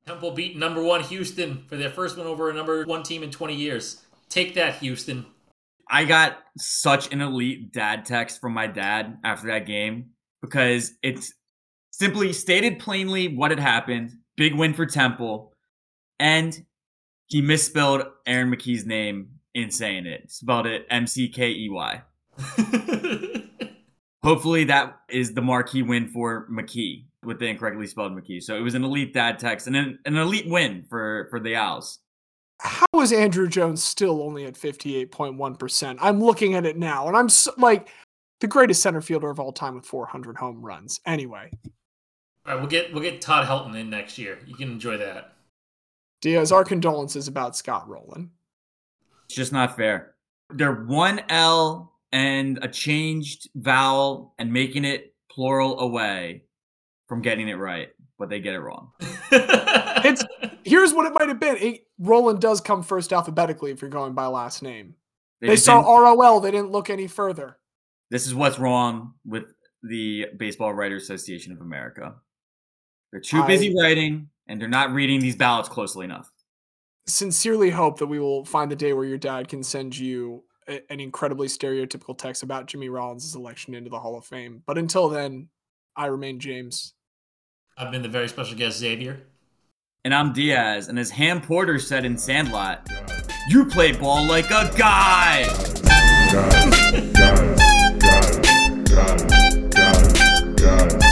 Temple beat number one Houston for their first win over a number one team in 20 years. Take that, Houston. I got such an elite dad text from my dad after that game because it's simply stated plainly what had happened. Big win for Temple. And he misspelled Aaron McKie's name in saying it. Spelled it M C K E Y. Hopefully, that is the marquee win for McKie with the incorrectly spelled McKie. So it was an elite dad text and an, an elite win for for the Owls. How is Andruw Jones still only at 58.1%? I'm looking at it now, and I'm so, like the greatest center fielder of all time with 400 home runs. Anyway, All right, we'll get we'll get Todd Helton in next year. You can enjoy that. Diaz, our condolences about Scott Rolen. It's just not fair. They're one L and a changed vowel and making it plural away from getting it right, but they get it wrong. It's here's what it might have been. It, Rolen does come first alphabetically if you're going by last name. They, just saw ROL, they didn't look any further. this is what's wrong with the Baseball Writers Association of America. They're too busy writing and they're not reading these ballots closely enough. Sincerely hope that we will find the day where your dad can send you a- an incredibly stereotypical text about Jimmy Rollins' election into the Hall of Fame. But until then, I remain James. I've been the very special guest Xavier. And I'm Diaz, and as Ham Porter said in Sandlot, you play ball like a guy. God, God, God.